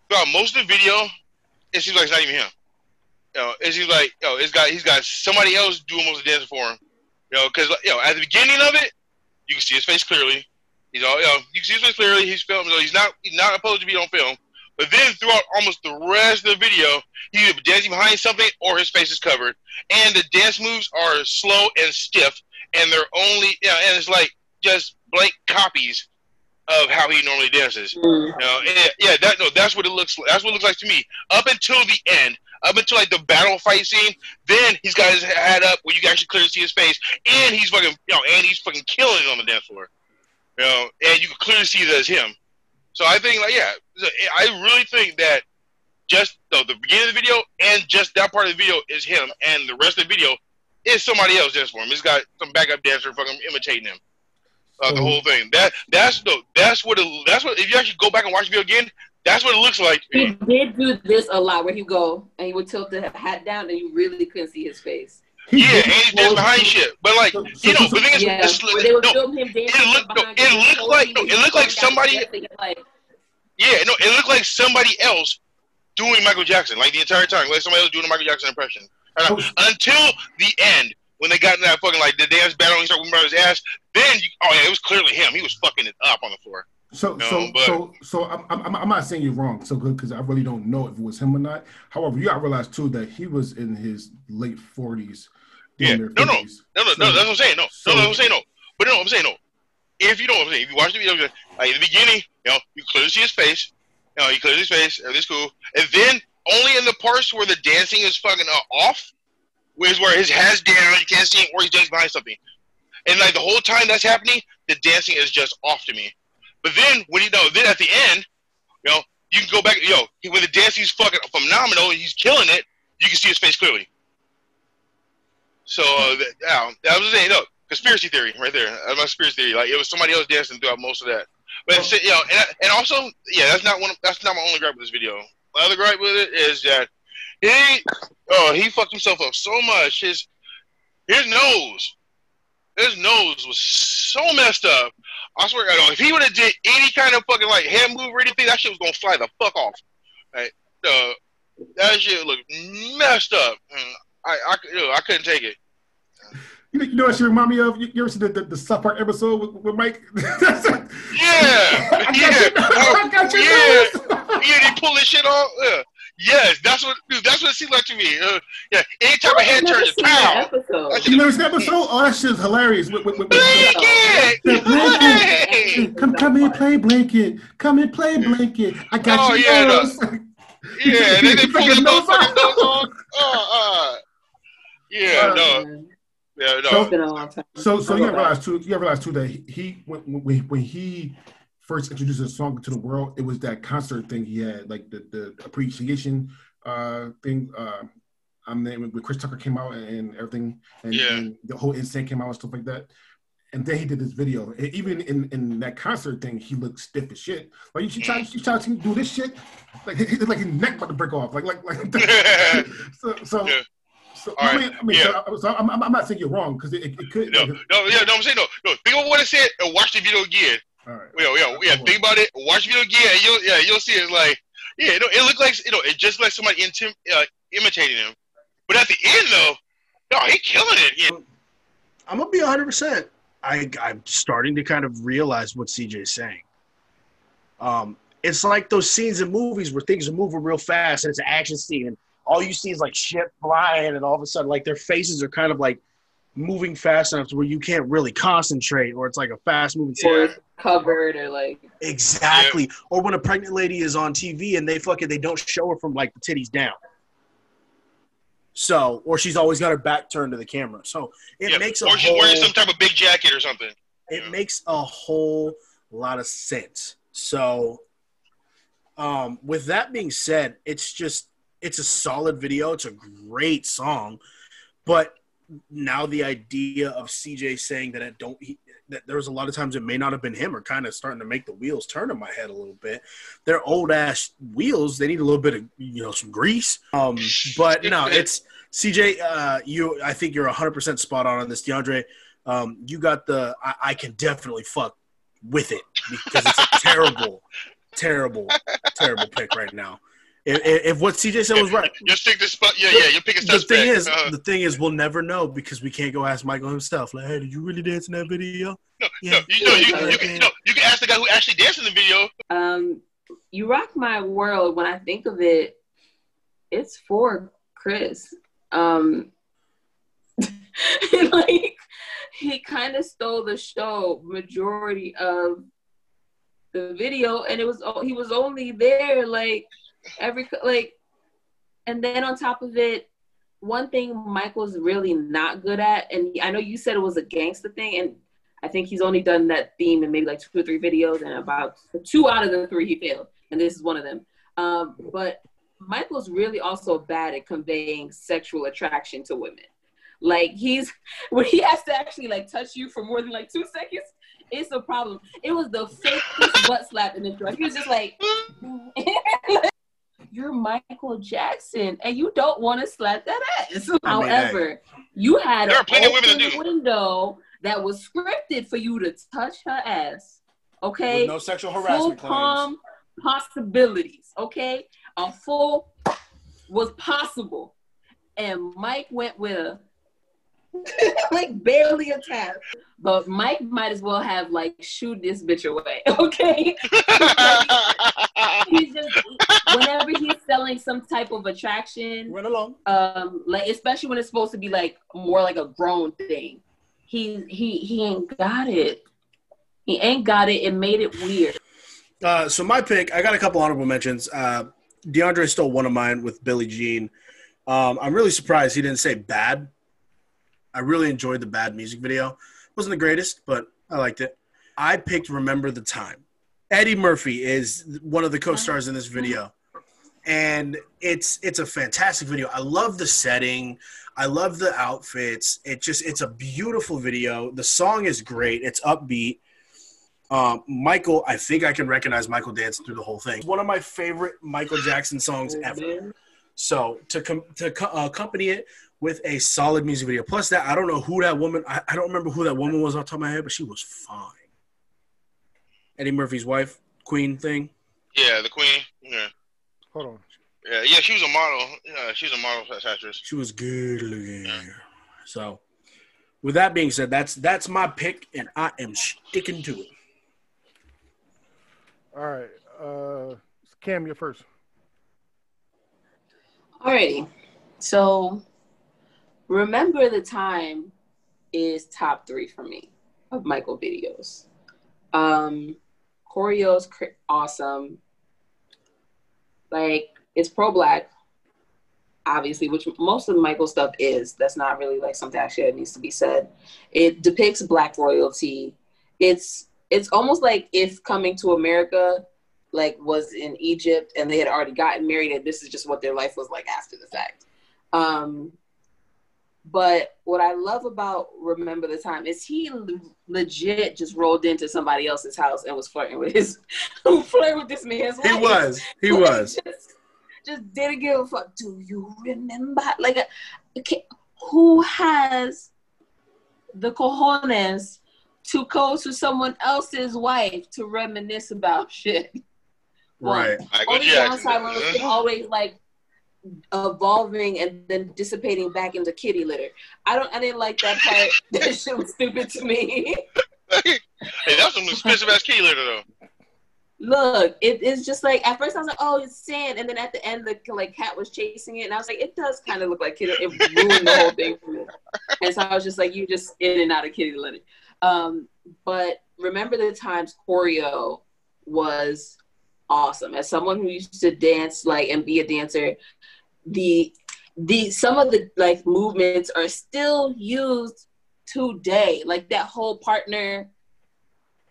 throughout most of the video, it seems like it's not even him. You know, it seems like you know, it's got he's got somebody else doing most of the dancing for him. You know, because you know, at the beginning of it, you can see his face clearly. He's all you know, you can see his face clearly. He's filming, so he's not he's not supposed to be on film. But then throughout almost the rest of the video, he's dancing behind something or his face is covered. And the dance moves are slow and stiff, and they're only you know, and it's like just blank copies of how he normally dances. Mm. You know, yeah, that no, that's what it looks. Like. That's what it looks like to me. Up until the end, up until like the battle fight scene, then he's got his head up where you can actually clearly see his face, and he's fucking, you know, and he's fucking killing on the dance floor. You know, and you can clearly see that it's him. So I think, like, yeah, I really think that just the, the beginning of the video and just that part of the video is him, and the rest of the video is somebody else dancing for him. He's got some backup dancer fucking imitating him. Uh, the whole thing. That that's the that's what it, that's what if you actually go back and watch the video again, that's what it looks like. He did do this a lot, where he go and he would tilt the hat down, and you really couldn't see his face. Yeah, and he's dancing behind shit. But like, so, you know, the thing is, yeah. it's, no, it looked, no, it looked like, no, it looked like somebody. Yeah, no, it looked like somebody else doing Michael Jackson, like the entire time, like somebody else doing a Michael Jackson impression. Right? Until the end, when they got in that fucking like the dance battle and he started his ass, then you, oh yeah, it was clearly him. He was fucking it up on the floor. So, you know, so, but, so, so, I'm, I'm, I'm not saying you're wrong. So good because I really don't know if it was him or not. However, you got to realize too that he was in his late 40s. Yeah, no, no, no, no, no, so, no. That's what I'm saying. No, so, no, that's what I'm saying. No, but no, I'm saying no. If you know what I'm saying, if you watch the video, like in the beginning, you know, you clearly see his face. You know, he clears his face. Everything's cool. And then only in the parts where the dancing is fucking uh, off, whereas where his head's down, you can't see him, or he's dancing behind something. And like the whole time that's happening, the dancing is just off to me. But then when you know, then at the end, you know, you can go back. Yo, when the dancing's fucking phenomenal and he's killing it, you can see his face clearly. So uh, that, yeah, that was saying, no, conspiracy theory right there. That's my conspiracy theory. Like it was somebody else dancing throughout most of that. But you know, and, and also, yeah, that's not one. That's not my only gripe with this video. My other gripe with it is that he, oh, he fucked himself up so much. His his nose, his nose was so messed up. I swear, God, if he would have did any kind of fucking like hand move or anything, that shit was gonna fly the fuck off. Right? Uh, that shit looked messed up. Mm, I I, you know, I couldn't take it. You know what she remind me of? You, you ever see the, the, the South Park episode with, with Mike? <laughs> yeah, yeah, <laughs> yeah, yeah. They pull this shit off. Yeah. Yes, that's what dude, that's what it seems like to me. Uh, yeah, anytime a head turns, pow. You never seen that episode? Oh, that shit's hilarious. With, with, with, blanket, blanket. Come, come and play blanket. Come and play blanket. I got oh, you. Yeah, no. yeah, <laughs> and then they pull the nose off. Oh, uh, yeah, no. Yeah, no. So, so you realize too. You realize too that he when, when when he first introduced the song to the world, it was that concert thing he had, like the the appreciation uh thing. Uh, I'm mean, when Chris Tucker came out and everything, and, yeah. and the whole insane came out and stuff like that. And then he did this video. And even in, in that concert thing, he looked stiff as shit. Like you try, you try to do this shit, like he, like his neck about to break off. Like like like. <laughs> <laughs> so so yeah. So, I mean, I mean yeah. so, so I'm, I'm, not saying you're wrong because it, it, could. No, like, no, yeah, no, I'm saying no, no. Think about what it said and watch the video again. All right. Yeah, yeah, yeah. Think about it. Watch video again. And you'll, yeah, you'll see. It's like, yeah, no, it looked like, you know, it just like somebody intim- uh, imitating him. But at the end, though, no, he killing it. Yeah. I'm gonna be 100. percent I I'm starting to kind of realize what CJ's saying. Um, it's like those scenes in movies where things are moving real fast and it's an action scene and all you see is like shit flying, and all of a sudden, like their faces are kind of like moving fast enough to where you can't really concentrate, or it's like a fast moving scene. covered, or like exactly. Yeah. Or when a pregnant lady is on TV and they fucking they don't show her from like the titties down. So, or she's always got her back turned to the camera. So it yeah. makes a or she's whole, wearing some type of big jacket or something. It Yeah. makes a whole lot of sense. So, um, with that being said, it's just it's a solid video. It's a great song, but now the idea of CJ saying that it don't he, that there was a lot of times it may not have been him are kind of starting to make the wheels turn in my head a little bit. They're old ass wheels. They need a little bit of you know some grease. Um, but no, it's CJ. Uh, you I think you're 100 percent spot on on this, DeAndre. Um, you got the I, I can definitely fuck with it because it's a terrible, terrible, terrible pick right now. If, if if what CJ said was right, You stick this spot. Yeah, yeah. You pick a the suspect. thing is, Uh, the thing is, we'll never know because we can't go ask Michael himself. Like, hey, did you really dance in that video? no, yeah. no, you know, you, Yeah. you, can, no, you can ask the guy who actually danced in the video. Um, you rock my world. When I think of it, it's for Chris. Um, <laughs> like he kind of stole the show majority of the video, and it was he was only there like every like, and then on top of it. One thing Michael's really not good at, and I know you said it was a gangster thing, and I think he's only done that theme in maybe like two or three videos, and about two out of the three he failed, and this is one of them. Um, but Michael's really also bad at conveying sexual attraction to women. Like he's <laughs> when he has to actually like touch you for more than like two seconds, it's a problem. It was the fakest <laughs> butt slap in the joint. He was just like, <laughs> "You're Michael Jackson, and you don't want to slap that ass." I mean, However, you had There are an plenty of women that open window that was scripted for you to touch her ass. Okay, With no sexual full harassment claims. palm possibilities. Okay, a full was possible, and Mike went with a <laughs> like barely a tap. But Mike might as well have like shoot this bitch away. <laughs> Okay, <laughs> he's just whenever he's selling some type of attraction, Run along. um like especially when it's supposed to be like more like a grown thing he he he ain't got it he ain't got it it made it weird Uh, so my pick, I got a couple honorable mentions. Uh, DeAndre stole one of mine with Billie Jean. Um, I'm really surprised he didn't say bad. I really enjoyed the bad music video. wasn't the greatest, but I liked it. I picked "Remember the Time." Eddie Murphy is one of the co-stars in this video, and it's it's a fantastic video. I love the setting. I love the outfits. It just it's a beautiful video. The song is great. It's upbeat. Um, Michael, I think I can recognize Michael dancing through the whole thing. One of my favorite Michael Jackson songs ever. So to com- to co- uh, accompany it with a solid music video. Plus that, I don't know who that woman. I, I don't remember who that woman was off the top of my head, but she was fine. Eddie Murphy's wife, Queen thing. yeah, the queen. Yeah. Hold on. Yeah, yeah, she was a model. Yeah, she was a model actress. She was good looking. So, with that being said, that's that's my pick, and I am sticking to it. All right. Uh, Cam, you're first. alrighty so remember the time is top three for me of michael videos um choreo's cr- awesome like it's pro-black obviously which most of michael stuff is. That's not really like something actually that needs to be said. It depicts black royalty. It's it's almost like if coming to america like was in egypt and they had already gotten married and this is just what their life was like after the fact. Um but what i love about remember the time is he l- legit just rolled into somebody else's house and was flirting with his <laughs> flirting with this man's He was. He Like, <laughs> was. Just, just didn't give a fuck. Do you remember? Like, uh, okay, who has the cojones to go to someone else's wife to reminisce about shit? Right. Michael Only Jackson. downside was always like evolving and then dissipating back into kitty litter. I don't. I didn't like that part. <laughs> that shit was stupid to me. hey, that's some expensive ass kitty litter though. Look, it is just like at first I was like, oh, it's sand, and then at the end, the like cat was chasing it, and I was like, it does kind of look like kitty. It ruined the whole thing for me, and so I was just like, you just in and out of kitty litter. Um, but remember the times choreo was awesome. As someone who used to dance like and be a dancer, the the some of the like movements are still used today. Like that whole partner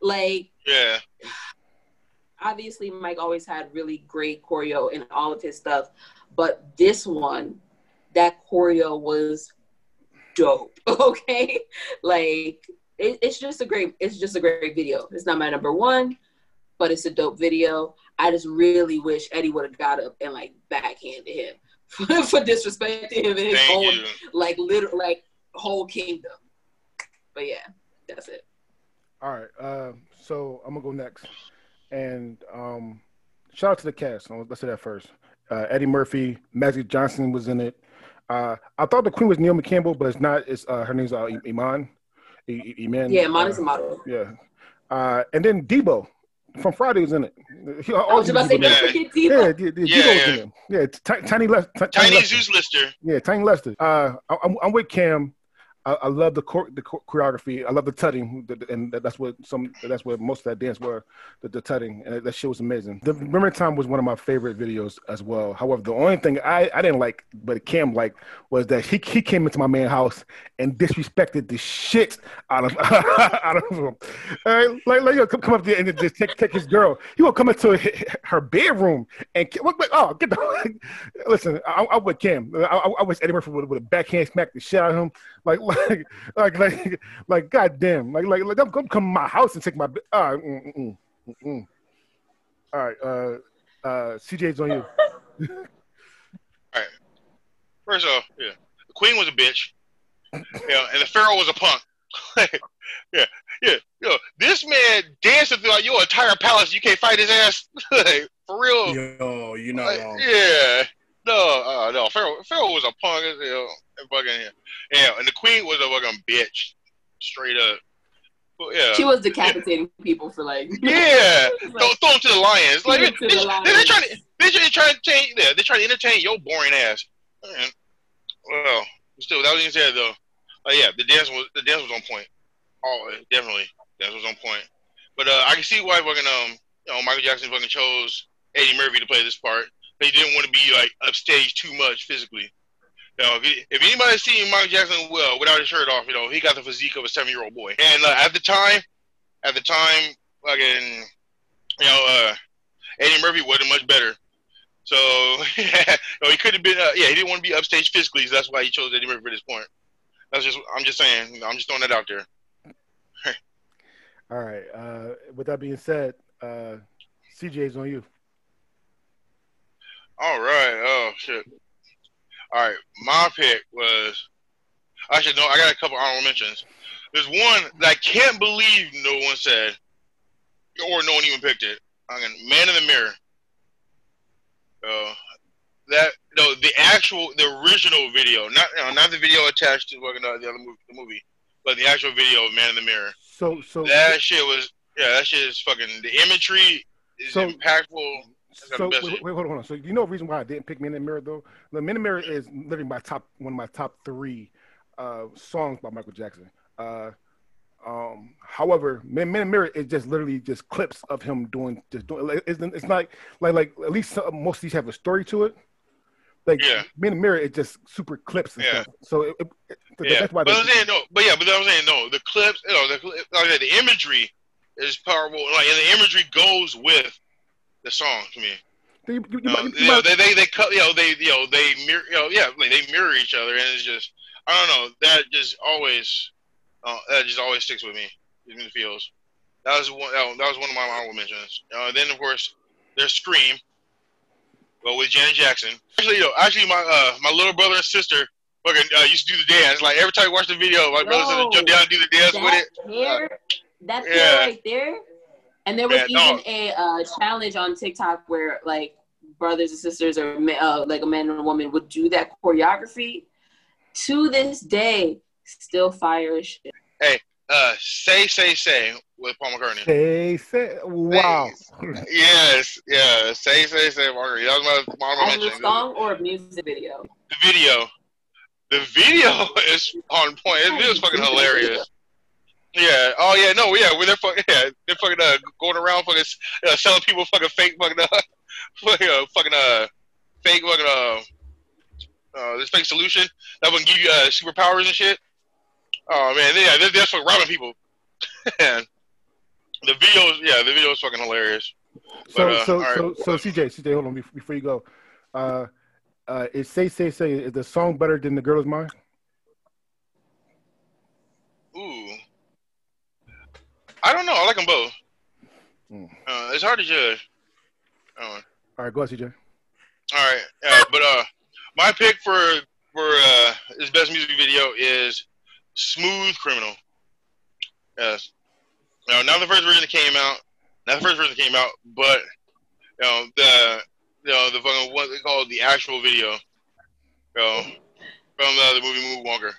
Like Yeah. obviously Mike always had really great choreo in all of his stuff, but this one, that choreo was dope. <laughs> Okay, like it, it's just a great, it's just a great video. It's not my number one, but it's a dope video. I just really wish Eddie would have got up and like backhanded him for, <laughs> for disrespecting him in his Thank own you. like little like whole kingdom. But yeah, that's it. All right. Uh, so I'm gonna go next, and um, shout out to the cast. Let's say that first. Uh, Eddie Murphy, Magic Johnson was in it. Uh, I thought the queen was Naomi Campbell, but it's not. It's uh, her name's uh, Iman. I- I- Iman. Yeah, mine uh, is a model. Yeah. Uh, and then Debo from Friday was in it. He, I was about to say, Debo- don't Yeah. forget yeah, yeah, yeah, Yeah, yeah. in it. Yeah, Ti- Tiny Lister. Ti- Tiny Lister. Zeus Lister. Yeah, Tiny Lister. Uh, I, I'm, I'm with Cam. I, I love the chor- the chor- choreography. I love the tutting, and that's what some. That's what most of that dance were, the, the tutting, and that shit was amazing. The Remember Time was one of my favorite videos as well. However, the only thing I, I didn't like, but Cam liked, was that he he came into my man house and disrespected the shit out of <laughs> out of him. Uh, like like yo, come, come up there and just take, take his girl. He will come into her bedroom and Oh, get the <laughs> listen. I, I would Cam. I, I, I wish Eddie Murphy would would have backhand smacked the shit out of him. Like like like like like goddamn. Like like like don't come come to my house and take my. Uh, mm, mm, mm, mm. All right. Uh, uh, CJ's on you. <laughs> all right. First off, yeah, the queen was a bitch. Yeah, and the pharaoh was a punk. <laughs> yeah, yeah, yo, this man dancing throughout your entire palace. You can't fight his ass <laughs> Like, for real. Yo, you know. Like, yeah, no, uh, no. Pharaoh, Pharaoh was a punk as hell. And fucking yeah, and the queen was a fucking bitch, straight up. Yeah, She was decapitating people for like. <laughs> yeah. Like, <laughs> Throw, throw them to the lions. Like Throw 'em to they, the they, lions. are trying to, they are trying to change. Yeah, they're trying to entertain your boring ass. Man, Well, still, that was being said though. Uh, yeah, the dance was the dance was on point. Oh, definitely, dance was on point. But uh, I can see why fucking um, you know, Michael Jackson fucking chose Eddie Murphy to play this part. He didn't want to be like upstage too much physically. You know, if, anybody's seen Michael Jackson well without his shirt off, you know, he got the physique of a seven year old boy. And uh, at the time, at the time, fucking, you know, uh, Eddie Murphy wasn't much better. So <laughs> know, he could have been. Uh, yeah, he didn't want to be upstage physically, so that's why he chose Eddie Murphy for this point. That's just. I'm just saying. I'm just throwing that out there. All right. Uh, with that being said, uh, CJ's on you. All right. Oh shit. All right. My pick was. I should know. I got a couple honorable mentions. There's one that I can't believe no one said, or no one even picked it. I'm gonna Man in the Mirror. Uh, that no, the actual, the original video, not you know, not the video attached to fucking, uh, the other movie, the movie, but the actual video of Man in the Mirror. So so That shit was, yeah, that shit is fucking. The imagery is So- impactful. So wait, wait, hold on. So you know the reason why I didn't pick Men in the Mirror though? The Men in the Mirror is literally my top one of my top three uh, songs by Michael Jackson. Uh, um, however, Men, Men in the Mirror is just literally just clips of him doing just doing. It's, it's not like like at least some, most of these have a story to it. Like Yeah. Men in the Mirror, it's just super clips and Yeah. stuff. So it, it, it- Yeah, that's why. but I'm saying no. But yeah, but I'm saying no. The clips, you know, the, like the imagery is powerful. Like, and the imagery goes with the song to me. you, you, you, You you you know, they, they they cut. You know, they you know they mirror. You know, yeah, like they mirror each other, and it's just I don't know. That just always, uh, that just always sticks with me. Gives me the feels. That was one. That was- one of my honorable mentions. Uh, then of course there's Scream. Well, with Janet Jackson. Actually, yo, actually, my uh, my little brother and sister fucking uh, used to do the dance. Like every time I watch the video, my brother and No. sister jump down and do the dance with it. hair, that Yeah. hair right there. And there was Yeah, no. even a uh, challenge on TikTok where like brothers and sisters or uh, like a man and a woman would do that choreography. To this day, still fire shit. Hey, uh, say, say, say with Paul McCartney. Say, say, wow. Yes, yeah. Say, say, say, Margaret. That was my, my As a song or a music video. The video, the video <laughs> is on point. The video fucking <laughs> hilarious. Yeah. Oh yeah. No. Yeah. They're fucking <laughs> yeah, they're fucking uh, going around fucking uh, selling people fucking fake fucking uh, <laughs> fucking uh, fucking uh fake fucking uh uh this fake solution that would give you uh superpowers and shit. Oh man, yeah, they're, they're fucking robbing people. <laughs> and The video, is- yeah, the video is fucking hilarious. So, But, uh, so, right. so, so, CJ, CJ, hold on bef- before you go. Uh, uh, is say, say, say, is the song better than the girl is mine? Ooh, I don't know. I like them both. Hmm. Uh, it's hard to judge. Uh, All right, go ahead, CJ. all right, uh, but uh, my pick for for uh, his best music video is "Smooth Criminal." Yes. Now, not the first version that came out. Not the first version that came out, but you know the you know the fucking what they call the actual video. You know, from uh, the movie Moonwalker.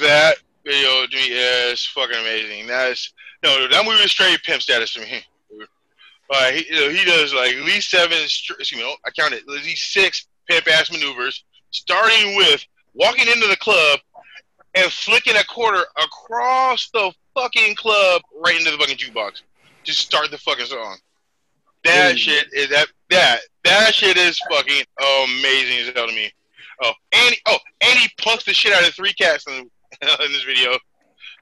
That video to me is fucking amazing. That's no, that movie is straight pimp status to me. <laughs> Uh, he, you know, he does like at least seven, excuse me, I counted at least six pimp ass maneuvers, starting with walking into the club and flicking a quarter across the fucking club right into the fucking jukebox to start the fucking song. That shit is that that that shit is fucking amazing as hell to me. Oh, and he, oh, and he punks the shit out of three cats in, <laughs> in this video,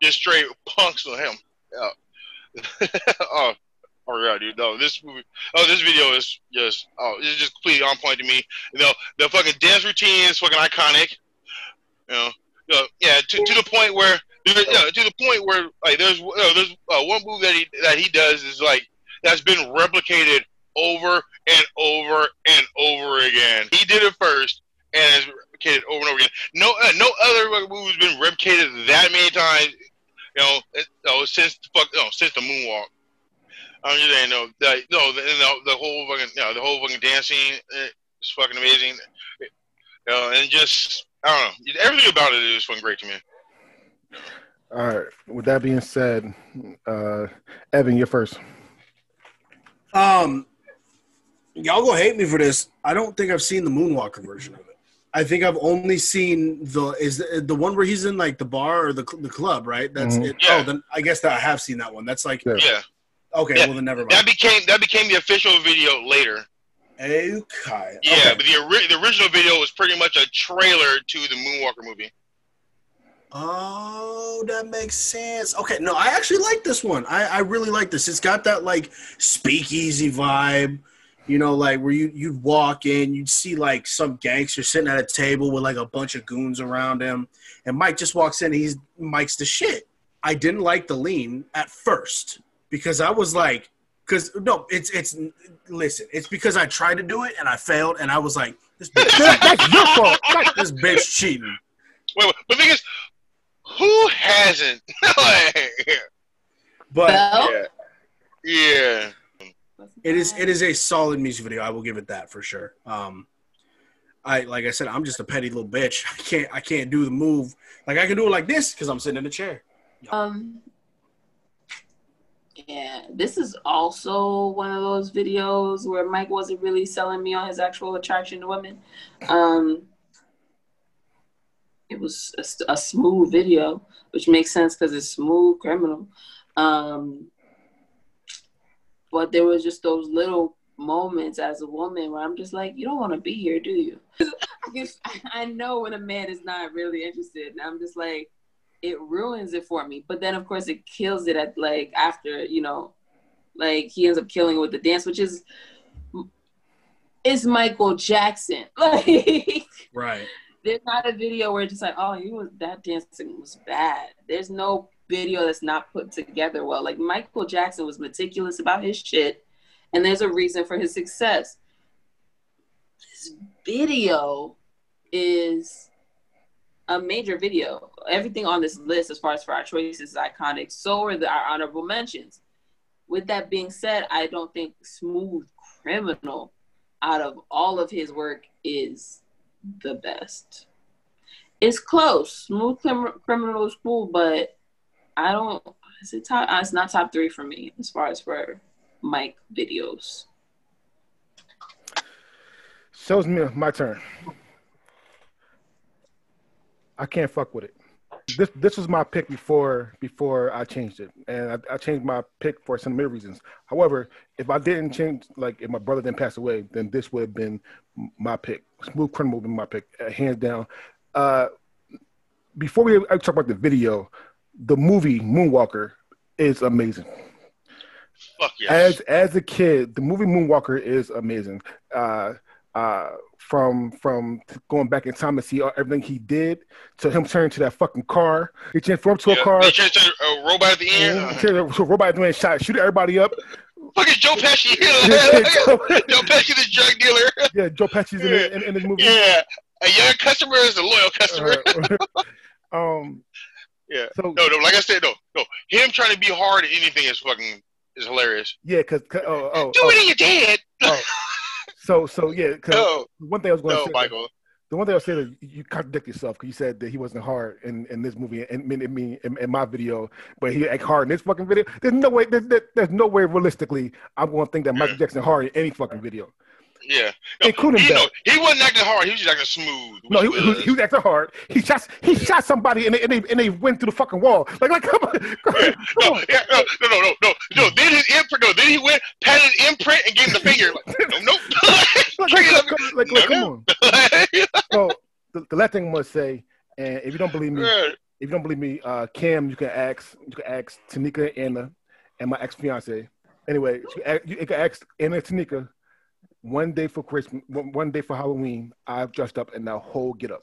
just straight punks on him. Yeah. <laughs> oh, oh yeah, dude. No, this movie. Oh, this video is just oh, it's just completely on point to me. You know, the fucking dance routine is fucking iconic. You know, yeah, to, to the point where you know, to the point where like there's you know, there's uh, one move that he that he does is like that's been replicated over and over and over again. He did it first and has replicated over and over again. No, uh, no other movie's been replicated that many times. You know, it, you know since the fuck, you know, since the moonwalk. I'm just saying, no, that, no, the, you know, the whole fucking, you know, the whole fucking dance scene is fucking amazing. You know, and just, I don't know, everything about it is fucking great to me. All right. With that being said, uh, Evan, you're first. Um, y'all gonna hate me for this. I don't think I've seen the Moonwalker version of it. I think I've only seen the is the, the one where he's in like the bar or the the club, right? That's Mhm. it. Yeah. Oh, then I guess that I have seen that one. That's like Yeah. Yeah, okay. Yeah. Well, then never mind. that became that became the official video later. Okay. Yeah, Okay. but the, ori- the original video was pretty much a trailer to the Moonwalker movie. Oh, that makes sense. Okay, no, I actually like this one. I, I really like this. It's got that like speakeasy vibe, you know, like where you you'd walk in, you'd see like some gangster sitting at a table with like a bunch of goons around him, and Mike just walks in. And he's Mike's the shit. I didn't like the lean at first because I was like, because no, it's it's listen, it's because I tried to do it and I failed, and I was like, this bitch, <laughs> That's your fault. This bitch cheating. Wait, wait, but the thing is, who hasn't? <laughs> Like, But Bell? yeah, yeah. It is it is a solid music video. I will give it that for sure. Um, I like I said, I'm just a petty little bitch. I can't I can't do the move like I can do it like this because I'm sitting in a chair. Um, yeah, this is also one of those videos where Mike wasn't really selling me on his actual attraction to women. Um, it was a, a smooth video, which makes sense because it's smooth criminal. Um, but there was just those little moments as a woman where I'm just like, you don't want to be here, do you? <laughs> I know when a man is not really interested, and I'm just like, it ruins it for me. But then of course it kills it at like after, you know, like he ends up killing it with the dance, which is is Michael Jackson. <laughs> Like Right. there's not a video where it's just like, oh, he was that dancing was bad. There's no video that's not put together well. Like Michael Jackson was meticulous about his shit, and there's a reason for his success. This video is a major video. Everything on this list, as far as for our choices, is iconic. So are the, our honorable mentions. With that being said, I don't think Smooth Criminal, out of all of his work, is the best. It's close. Smooth Criminal is cool, but I don't. Is it top? uh, It's not top three for me as far as for Mike videos. So it's me, my turn. I can't fuck with it. This this was my pick before before I changed it, and I, I changed my pick for some reasons. However, if I didn't change, like if my brother didn't pass away, then this would have been my pick. Smooth Criminal would have been my pick, uh, hands down. Uh, before we I talk about the video, the movie Moonwalker is amazing. Fuck yes. as as a kid, the movie Moonwalker is amazing. Uh, uh, from from going back in time to see everything he did to him turning to that fucking car. He transformed to a car. He changed to a robot at the end. Mhm. Turned to a robot at the end, shot, shoot everybody up. Fucking Joe Pesci. <laughs> <laughs> Joe Pesci, the drug dealer. Yeah, Joe Pesci's in, in, in this movie. Yeah, a young customer is a loyal customer. Uh, <laughs> um, yeah. so No, no. Like I said, no, no. Him trying to be hard at anything is fucking is hilarious. yeah, because oh, oh, Do oh, it in your dad. oh. so so yeah, 'cause No, one thing I was going to no, say. Michael. The one thing I was saying is you contradict yourself because you said that he wasn't hard in, in this movie and in, in, in, in my video, but he act hard in this fucking video. There's no way. There's, there's no way realistically I'm going to think that Michael Jackson hard in any fucking video. Yeah. No, Including he, that. no, he wasn't acting hard. He was just acting smooth. No, he, was- he was acting hard. He shot he shot somebody and they, and they, and they went through the fucking wall. Like like come on, <laughs> come Yeah, <laughs> no, on. yeah, no, no, no, no, no, no. Then his imprint. No, then he went, patted his imprint, and gave him the finger. Like, no, <laughs> nope. Like, like, like, like, come on. So the, the last thing I'm gonna say, and if you don't believe me, Yeah. if you don't believe me, uh, Cam, you can ask you can ask Tanika Anna and my ex fiance. Anyway, you can, ask, you can ask Anna and Tanika. One day for Christmas, one, one day for Halloween, I've dressed up in that whole get up.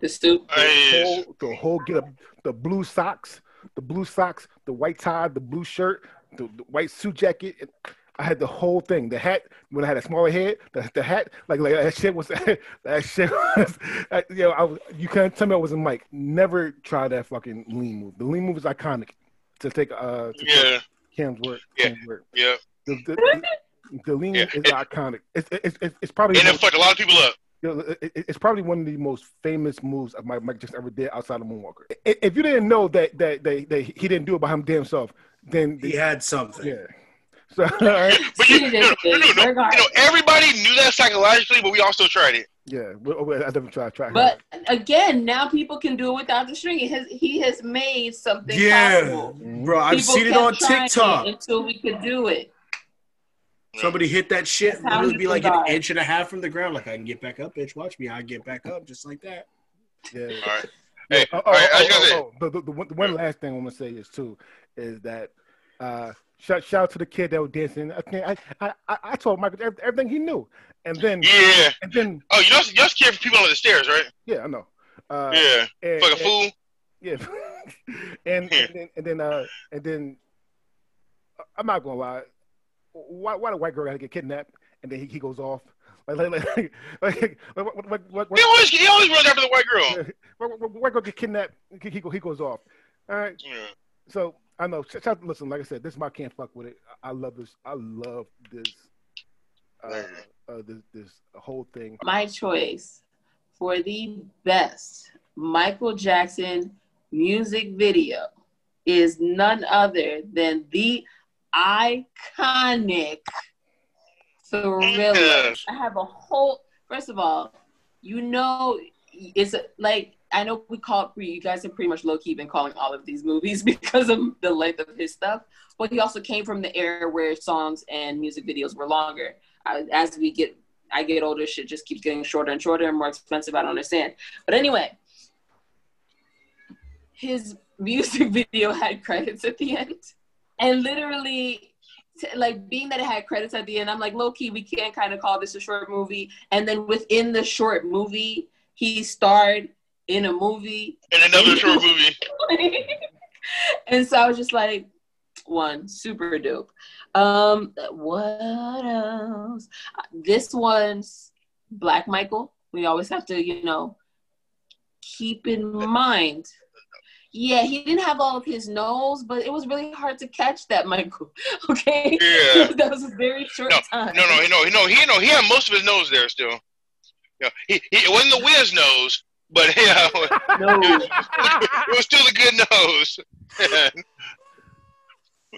The stoop. The Nice. whole, the whole get up, the blue socks, the blue socks, the white tie, the blue shirt, the, the white suit jacket. and I had the whole thing. The hat when I had a smaller head, the, the hat like like that shit was <laughs> that shit was. I, you know, I was, you can't tell me I wasn't Mike. Never try that fucking lean move. The lean move is iconic. To take uh to Yeah, Cam's work. Yeah. Cam's word. yeah. The, the, <laughs> the, the Yeah. is iconic. It's, it's, it's, it's probably And the it fucked a lot of people up. you know, it- it- it's probably one of the most famous moves of Mike, Mike Jackson ever did outside of Moonwalker. I- If you didn't know that that, that, that he didn't do it by him damn self, then He had something. yeah. So <laughs> all right, But you, He you, did know, you, know, you know, everybody knew that psychologically, but we also tried it. yeah. Well, well, I never tried. Try. But again, now people can do it without the string. He has, he has made something Yeah, possible. bro, I've People seen it on TikTok. it until we could do it. Somebody hit that shit, That's how literally be he like an survived. inch and a half from the ground. Like I can get back up, bitch. Watch me. I get back up just like that. yeah. All right. Hey, Oh, oh, right, I oh, was gonna say, oh. The, the, the one, the one last thing I'm gonna say is too is that uh, shout shout out to the kid that was dancing. I think I I, I, I told Michael everything he knew, and then yeah. and then Oh, you just, you just care for people on the stairs, right? yeah, I know. Uh, yeah. and- Fuck a and- fool. Yeah, <laughs> and, and then and then uh and then uh, I'm not gonna lie. Why why the white girl gotta get kidnapped and then he, he goes off like like like <laughs> like, like, what, what, what, what, He always, he always runs after the white girl. what, what, white girl get kidnapped he, he, he goes off. All right, Yeah. so I know. sh- shout- Listen, like I said, this is my can't fuck with it. I I love this. I love this. Uh, uh, this this whole thing. My choice for the best Michael Jackson music video is none other than the iconic Thriller. I have a whole. First of all, you know, it's like I know we call it. You guys have pretty much low key been calling all of these movies <laughs> because of the length of his stuff. But he also came from the era where songs and music videos were longer. I, as we get, I get older, shit just keeps getting shorter and shorter and more expensive. I don't understand. But anyway, his <laughs> music video had credits at the end, and literally like being that it had credits at the end, I'm like, low key, we can't kind of call this a short movie. And then within the short movie, he starred in a movie. In another short <laughs> movie. and so I was just like, one, super dope. Um, what else? This one's Black Michael. We always have to, you know, keep in mind. Yeah, he didn't have all of his nose, but it was really hard to catch that, Michael. <laughs> Okay, Yeah. <laughs> that was a very short time. No, no, no, no. He no, he had most of his nose there still. Yeah, he, he it wasn't the Wiz nose, but <laughs> yeah, no. it was still a good nose.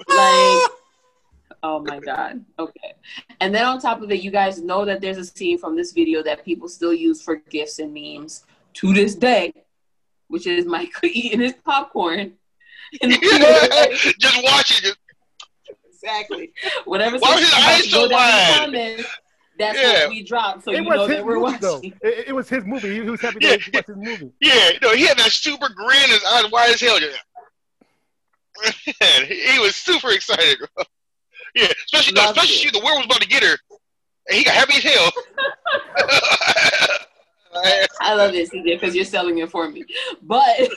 like oh my god okay and then on top of it you guys know that there's a scene from this video that people still use for gifs and memes to this day which is michael <laughs> eating his popcorn <laughs> in. Just watching it. exactly whatever Why was his eyes so go down wide? that's Yeah. what we dropped so it you was know his that we're movie, watching It, it was his movie. He, he was happy Yeah. to watch his movie. Yeah, no, he had that super grin. His eyes wide as hell. Just, Man, he was super excited. Bro. Yeah, especially no, especially it. the world was about to get her, and he got happy as hell. <laughs> I love this CJ because you're selling it for me. But <laughs>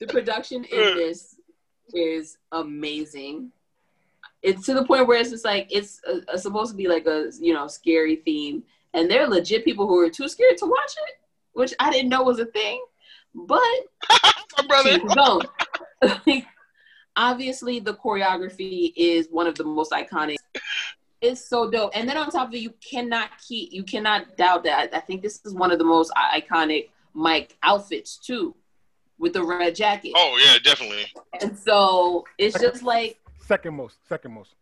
the production in this is amazing. It's to the point where it's just like it's uh uh supposed to be like a you know scary theme, and there are legit people who are too scared to watch it, which I didn't know was a thing. But <laughs> My brother. <laughs> obviously, the choreography is one of the most iconic. It's so dope, and then on top of it, you cannot keep, you cannot doubt that. I think this is one of the most iconic Mike outfits too, with the red jacket. Oh yeah, definitely. And so it's just like, Second most, second most.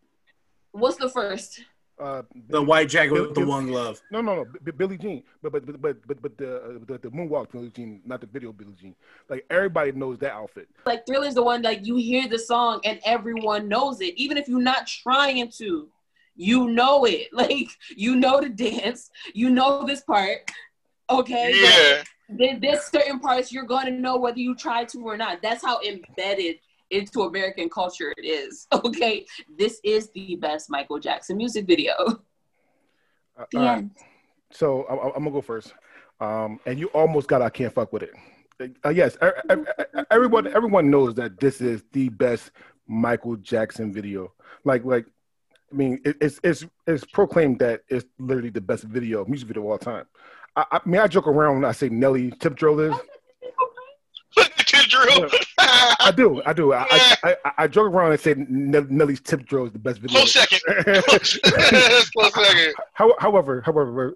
what's the first? Uh, The white jacket with the Bill- one glove. No, no, no, B- B- Billie Jean, but but but but but, but the, uh, the the moonwalk Billie Jean, not the video Billie Jean. Like everybody knows that outfit. Like Thriller's the one like you hear the song and everyone knows it, even if you're not trying to. You know it. <laughs> Like you know the dance. You know this part. Okay. Like, Yeah. there, there's certain parts you're going to know whether you try to or not. That's how embedded into American culture it is. <laughs> Okay, this is the best Michael Jackson music video. <laughs> Uh, The all right. end. So I, I'm gonna go first. Um, and you almost got I can't fuck with it. Uh, yes, e- e- e- everyone everyone knows that this is the best Michael Jackson video. Like like, I mean, it, it's it's it's proclaimed that it's literally the best video music video of all time. I, I mean, I joke around when I say Nelly tip drill is. Kid drill. I do, I do. I I, I, I joke around and say Nelly's tip drill is the best video. Close second. <laughs> Close, close second. How, however, however,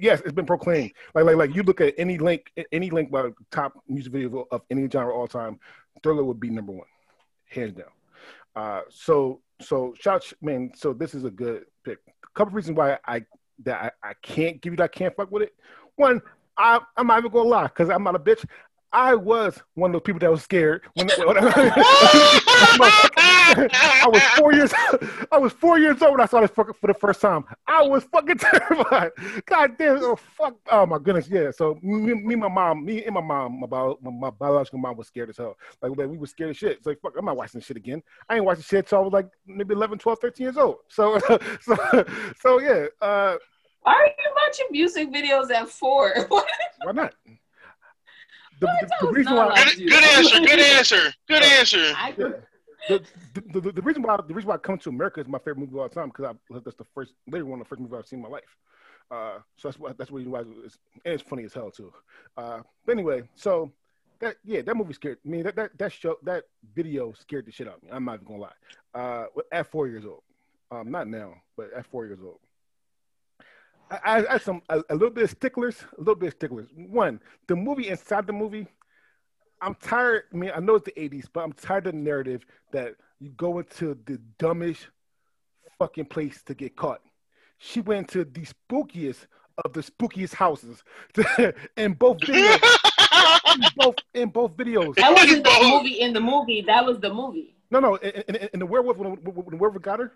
yes, it's been proclaimed. Like, like, like you look at any link, any link by top music video of any genre all time, Thriller would be number one, hands down. Uh, so, so shout, man. So this is a good pick. A couple reasons why I that I, I can't give you that I can't fuck with it. One, I, I'm not even gonna lie, because I'm not a bitch. I was one of those people that was scared when, when <laughs> <laughs> I was four years. <laughs> I was four years old when I saw this fucking for the first time. I was fucking terrified. God damn! Oh fuck! Oh my goodness! Yeah. So me, me my mom, me and my mom, my, bio, my, my biological mom was scared as hell. Like, like we were scared as shit. It's like fuck. I'm not watching this shit again. I ain't watching shit till I was like maybe 11, 12, 13 years old. So, so, so yeah. Uh, Why are you watching music videos at four? why not? The, the, the reason why. like- Good, good answer. Good answer. Good answer. I, the, the, the, the reason why the reason why I come to America is my favorite movie of all time because that's the first literally one of the first movies I've seen in my life. Uh, so that's why that's why it's, and it's funny as hell too. Uh, but anyway, so that yeah, that movie scared me. That that that show that video scared the shit out of me. I'm not even gonna lie. Uh, at four years old, um, not now, but at four years old. I, I I had some a, a little bit of sticklers, a little bit of sticklers. One, the movie inside the movie, I'm tired. I mean, I know it's the '80s, but I'm tired of the narrative that you go into the dumbest fucking place to get caught. She went to the spookiest of the spookiest houses <laughs> in both videos. in <laughs> both in both videos. that wasn't the movie in the movie. That was the movie. No, no, in, in, in the werewolf when, when, when the werewolf got her,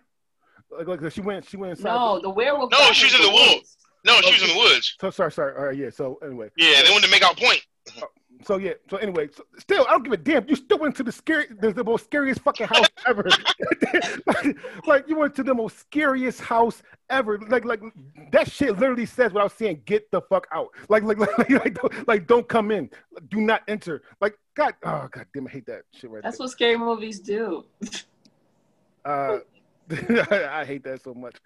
like, like she went, she went inside. No, the werewolf. No, got she's her in the woods. No, she was in the woods. So sorry, sorry. All right, yeah. So anyway, Yeah, they wanted to make our point. so yeah. So anyway, so still, I don't give a damn. You still went to the scary, the, the most scariest fucking house <laughs> ever. <laughs> like, like you went to the most scariest house ever. Like, like that shit literally says what I was saying. Get the fuck out. Like, <laughs> like, like, like, don't, like, don't come in. Do not enter. Like, God, oh god damn, I hate that shit right there. That's there. what scary movies do. Uh, <laughs> I hate that so much.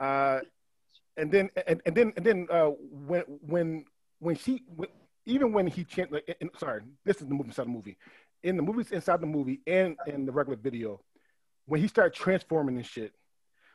Uh, and then and, and then and then uh, when when when she when, even when he changed like in, sorry this is the movie inside the movie in the movies inside the movie and in the regular video when he started transforming and shit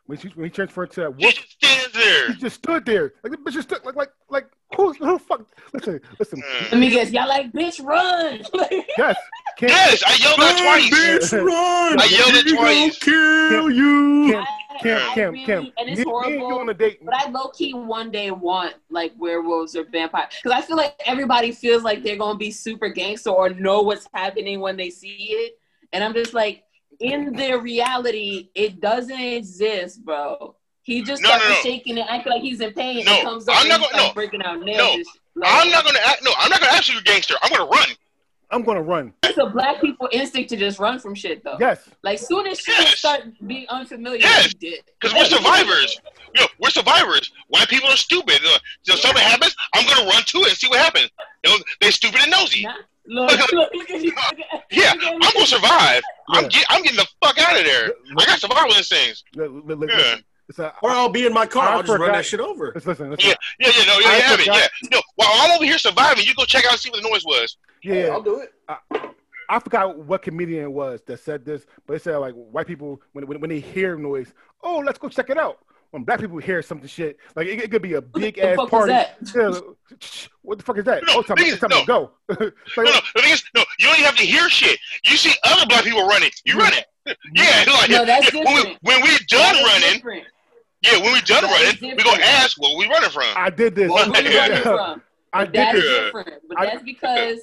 when she when he transferred to that She wolf just stands there. he just stood there like the bitch just stood like like like who who fuck listen listen Mm. Let me guess. Y'all like bitch run. <laughs> yes can't, Yes, I yelled that twice. bitch, run! I yelled it We gonna twice. kill you. Cam, I- Cam, I Cam, really- Cam, and it's me, me horrible. on a date But I low key one day want like werewolves or vampires because I feel like everybody feels like they're gonna be super gangster or know what's happening when they see it, and I'm just like, in their reality, it doesn't exist, bro. He just No, starts no, no. shaking and acting like he's in pain No, and comes up I'm not gonna- no. breaking out nails. No. Like, I'm not gonna act. No, I'm not gonna ask you, a gangster. I'm gonna run. I'm gonna run. It's a black people instinct to just run from shit though. Yes. Like soon as shit Yes. start being unfamiliar, Yes. we did. Because we're survivors. You know, we're survivors. White people are stupid. Uh, So something happens, I'm gonna run to it and see what happens. You know, they stupid and nosy. Nah. Look, look, look at you. Look at- Yeah, I'm gonna survive. I'm get, I'm getting the fuck out of there. I got survival instincts. Look, look, look, Yeah. Listen. It's a, Or I'll be in my car. I I'll just run that shit over. Let's listen. listen. Yeah, yeah, yeah, no, yeah, I you have it. forgot- Yeah, no. While I'm over here surviving, you go check out and see what the noise was. Yeah, I'll do it. I forgot what comedian it was that said this, but it said like white people when when, when they hear noise, oh, let's go check it out. When black people hear something shit, like it, it could be a big the ass party. Yeah, what the fuck is that? No, oh, time, is- time no. to go. It's <laughs> like, No, no. The thing is, no, you don't even have to hear shit. You see other black people running, you run it. <laughs> Yeah, like, No, that's yeah, when, we, different. when we're done That is running, different. Yeah, when we're done That is running, we gonna ask where we running from. I did this. Where we Yeah. running from? <laughs> I But did that's this. Different. But I- that's because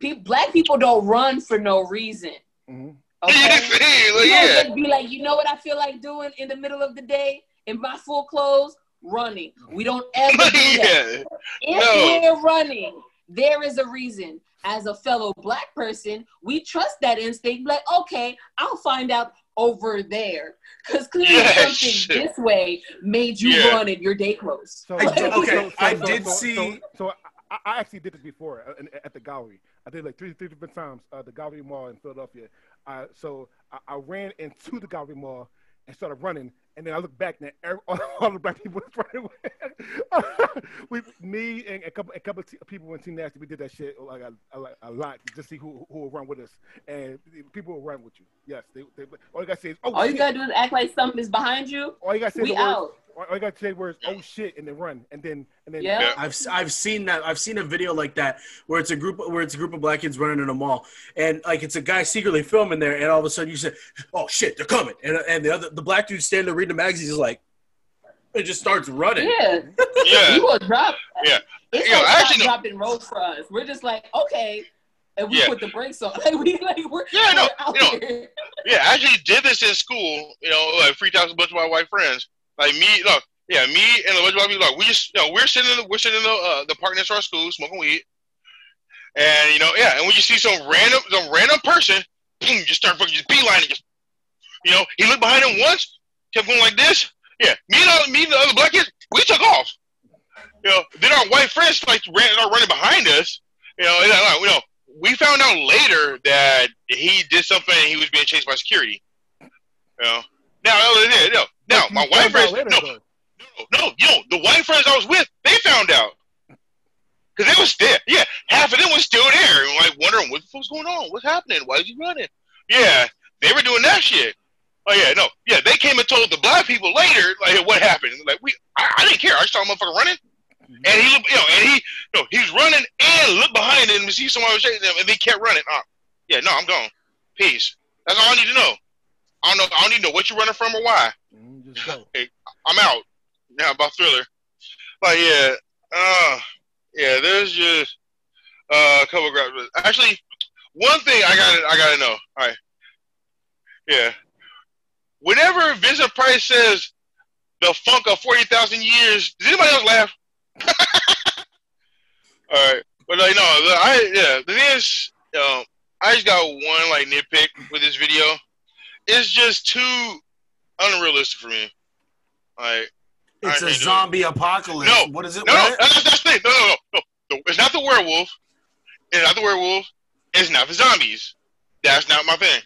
pe- black people don't run for no reason. Mhm. <laughs> Yeah, Okay? like, You don't yeah. just be like, you know what I feel like doing in the middle of the day in my full clothes? Running. We don't ever do <laughs> that. yeah. If No. we're running, there is a reason. As a fellow black person, we trust that instinct. Like, okay, I'll find out over there. Because clearly Yes. something this way made you Yeah. run in your day clothes. So, <laughs> I so- okay, so- so- I so- did so- so- see- So, I, I actually did this before uh, at the gallery. I did like three, three different times. Uh, the Gallery Mall in Philadelphia. Uh, so I, I ran into the Gallery Mall and started running, and then I look back and every, all, <laughs> all the black people was running away. we, me and a couple, a couple of t- people in Team Nasty, we did that shit like a, a, a lot to just see who who will run with us, and people will run with you. Yes, they, they all you gotta say is oh All you shit. gotta do is act like something is behind you. all you gotta say We the words, out. all all you gotta say the words oh shit and then run and then and then Yeah. Yeah. I've I've seen that. I've seen a video like that where it's a group where it's a group of black kids running in a mall, and like it's a guy secretly filming there, and all of a sudden you say, "Oh shit, they're coming!" And and the other the black dude standing there reading the magazine is like, it just starts running. Yeah. <laughs> Yeah. You will drop. Yeah. It's Yeah, gonna I stop actually know- dropping roads for us. We're just like, okay. And we Yeah. put the brakes on. <laughs> Like we like we're, Yeah, no, we're out you know, here. Yeah, I actually did this in school. You know, like freaked out a bunch of my white friends. Like me, look, yeah, me and a bunch of my people. Like we just, you know, we're sitting in the, we're sitting in the uh, the park next to our school smoking weed, and you know, yeah, and when you see some random some random person, boom, just start fucking just beelining, just you know, he looked behind him once, kept going like this. Yeah, me and all, me and the other black kids, we took off. You know, then our white friends like ran, are running behind us. You know, uh, you know, we found out later that he did something and he was being chased by security. You know, now, no, no, no, no, Like, my white friends, later, no, though. no, you know, the white friends I was with, they found out. Cause they was there. Yeah, half of them was still there, like wondering what the fuck's going on, what's happening, why is he running? Yeah, they were doing that shit. Oh yeah, no, yeah, they came and told the black people later, like what happened. Like we, I, I didn't care. I just saw a motherfucker running, and he, you know, and he, no, he was running and looked behind him and see someone was chasing him, and they kept running. Uh, yeah, no, I'm gone. Peace. That's all I need to know. I don't know. I don't need to know what you're running from or why. Just. <laughs> I'm out now about thriller. Like yeah, uh, yeah. There's just uh, a couple of grabs. Actually, one thing I gotta I gotta know. All right, yeah. Whenever Vincent Price says the funk of forty thousand years, does anybody else laugh? <laughs> All right, but like no, the, I yeah. The thing is, you I just got one like nitpick with this video. It's just too unrealistic for me. Like It's a hate it. zombie apocalypse. No. What is it? no, no, What? that's, that's the thing. No, no, no, no. No, It's not the werewolf. It's not the werewolf. It's not the zombies. That's not my thing.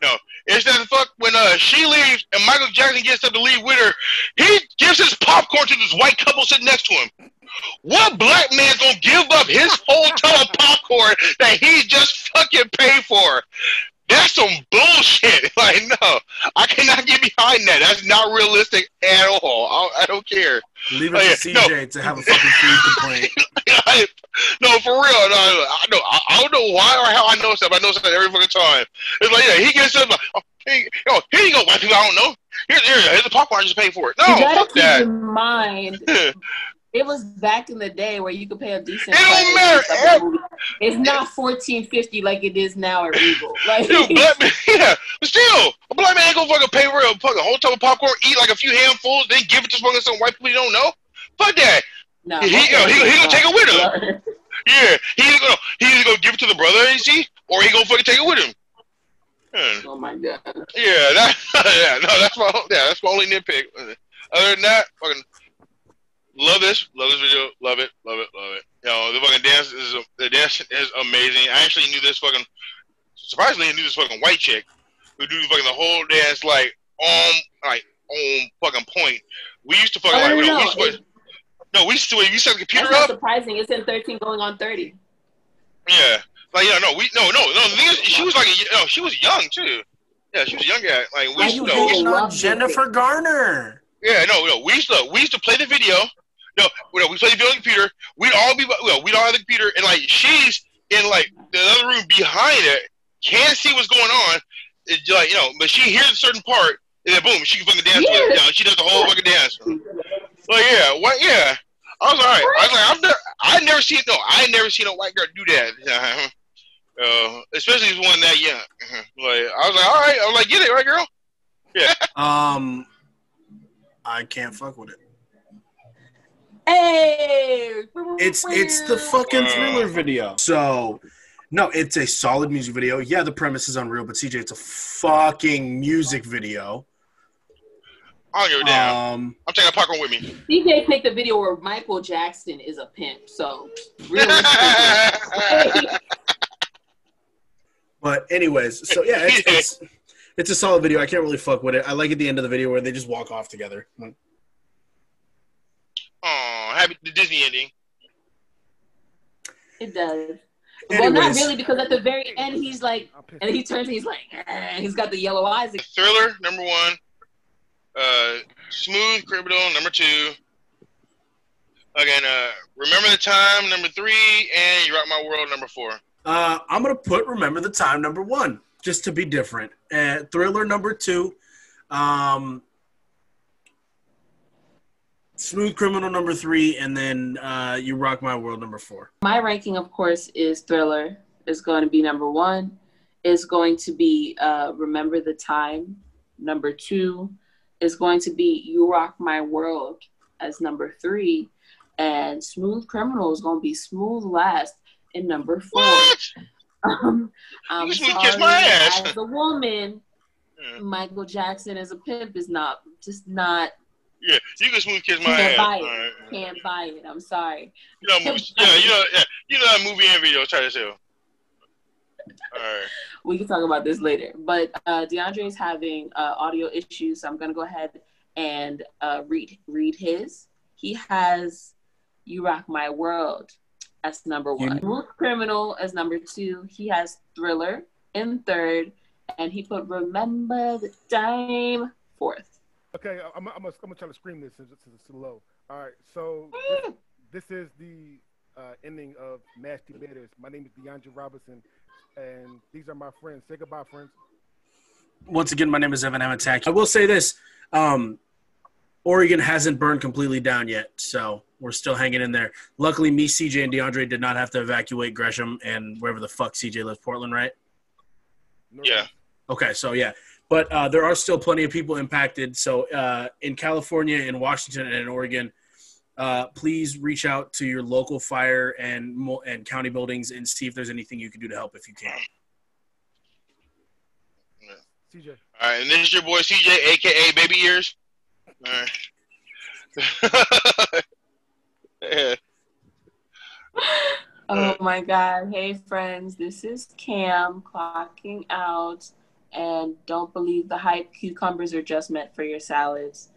No, it's that the fuck when uh she leaves and Michael Jackson gets up to leave with her. He gives his popcorn to this white couple sitting next to him. What black man's gonna give up his whole ton of popcorn that he just fucking paid for? That's some bullshit. <laughs> Like, no, I cannot get behind that. That's not realistic at all. I, I don't care. Leave it yeah, to <laughs> no. CJ to have a fucking food complaint. <laughs> no, for real. No, I know. I, I don't know why or how I know stuff. I know stuff every fucking time. It's like, yeah, he gets up like, oh, here, oh, here you go, white people. I don't know. Here, here, here's the popcorn. I just paid for it. No, you gotta fuck keep that. in mind it was back in the day where you could pay a decent It don't price matter. for stuff. It's not fourteen fifty like it is now at Regal. <laughs> Like Dude, black man, <laughs> yeah, but still, a black man ain't gonna fucking pay for a fucking whole tub of popcorn, eat like a few handfuls, then give it to fucking some white people you don't know. Fuck that. nah, He- he- he- he gonna take it with him. <laughs> Yeah, he either go he either go give it to the brother, you see, or he go fucking take it with him. Yeah, Oh my god. yeah, that yeah, no, that's my yeah, that's my only nitpick. Other than that, fucking love this, love this video, love it, love it, love it. You know, the fucking dance is the dance is amazing. I actually knew this fucking surprisingly I knew this fucking white chick who do fucking the whole dance like on like on fucking point. We used to fucking Oh, like no, we, no, we used to, it- no, we used to we set the computer That's not up. surprising. It's in 13 going on 30. Yeah, like yeah, no, we no no no. The thing is, she was like a, no, she was young too. Yeah, she was a young. Yeah, like we used to, no, we used to- Jennifer Garner. yeah, no, no. We used to we used to play the video. No, no, we played the video on the computer. We'd all be well, we'd all have the computer, and like she's in like the other room behind it, can't see what's going on. It's like you know, but she hears a certain part, and then boom, she can fucking dance with it. Yeah. You know, she does the whole fucking dance. Like yeah, what? Yeah. I was alright. I was like, I've never, I never seen no, I never seen a white girl do that. <laughs> Uh, especially as one that young. <laughs> Like I was like, all right. I was like, get it, right, girl. Yeah. Um, I can't fuck with it. Hey! It's it's the fucking thriller video. So, no, it's a solid music video. Yeah, the premise is unreal, but CJ, it's a fucking music video. I don't give a damn. Um, I'm taking a popcorn with me. DJ picked a video where Michael Jackson is a pimp. So, realistically. <laughs> but anyways, so yeah, it's, <laughs> it's it's a solid video. I can't really fuck with it. I like at the end of the video where they just walk off together. Like, happy the Disney ending. it does. Well, not really, because at the very end, he's like, and he turns and he's like, "Eh," he's got the yellow eyes. Thriller number one. Uh, Smooth Criminal number two. Again, uh, Remember the Time number three, and You Rock My World number four. Uh, I'm gonna put "Remember the Time" number one, just to be different. Uh, Thriller number two, um, Smooth Criminal number three, and then uh, "You Rock My World" number four. My ranking, of course, is Thriller. Is going to be number one. Is going to be uh, Remember the Time. Number two is going to be You Rock My World as number three, and Smooth Criminal is going to be smooth last in number four. What? Um, I'm You smooth sorry, kiss my ass. as a woman, Michael Jackson as a pimp is not just not yeah, you can smooth kiss my Can't ass. buy it. All right. can't buy it. I'm sorry. You know, movies, yeah, you know, yeah, you know that movie and video try to sell. All right. we can talk about this later. But uh, DeAndre is having uh, audio issues, so I'm gonna go ahead and uh, read read his. He has "You Rock My World" as number one, Smooth "Criminal" as number two. He has "Thriller" in third, and he put "Remember the Time" fourth. Okay, I'm, I'm, I'm, gonna- I'm gonna try to scream this since it's too low. All right, so this, this is the uh, ending of Mass Debaters. My name is DeAndre Robinson, and these are my friends. Say goodbye, friends. Once again, my name is Evan Amatak. I will say this: um, Oregon hasn't burned completely down yet, so we're still hanging in there. Luckily, me, CJ, and DeAndre did not have to evacuate Gresham and wherever the fuck CJ lives, Portland, right? Yeah. Okay, so yeah, but uh, there are still plenty of people impacted. So uh, in California, in Washington, and in Oregon, uh, please reach out to your local fire and and county buildings and see if there's anything you can do to help if you can. CJ. All right, and this is your boy CJ, aka Baby Ears. All right. yeah. <laughs> <laughs> Oh my God. Hey, friends, this is Cam clocking out. And don't believe the hype. Cucumbers are just meant for your salads.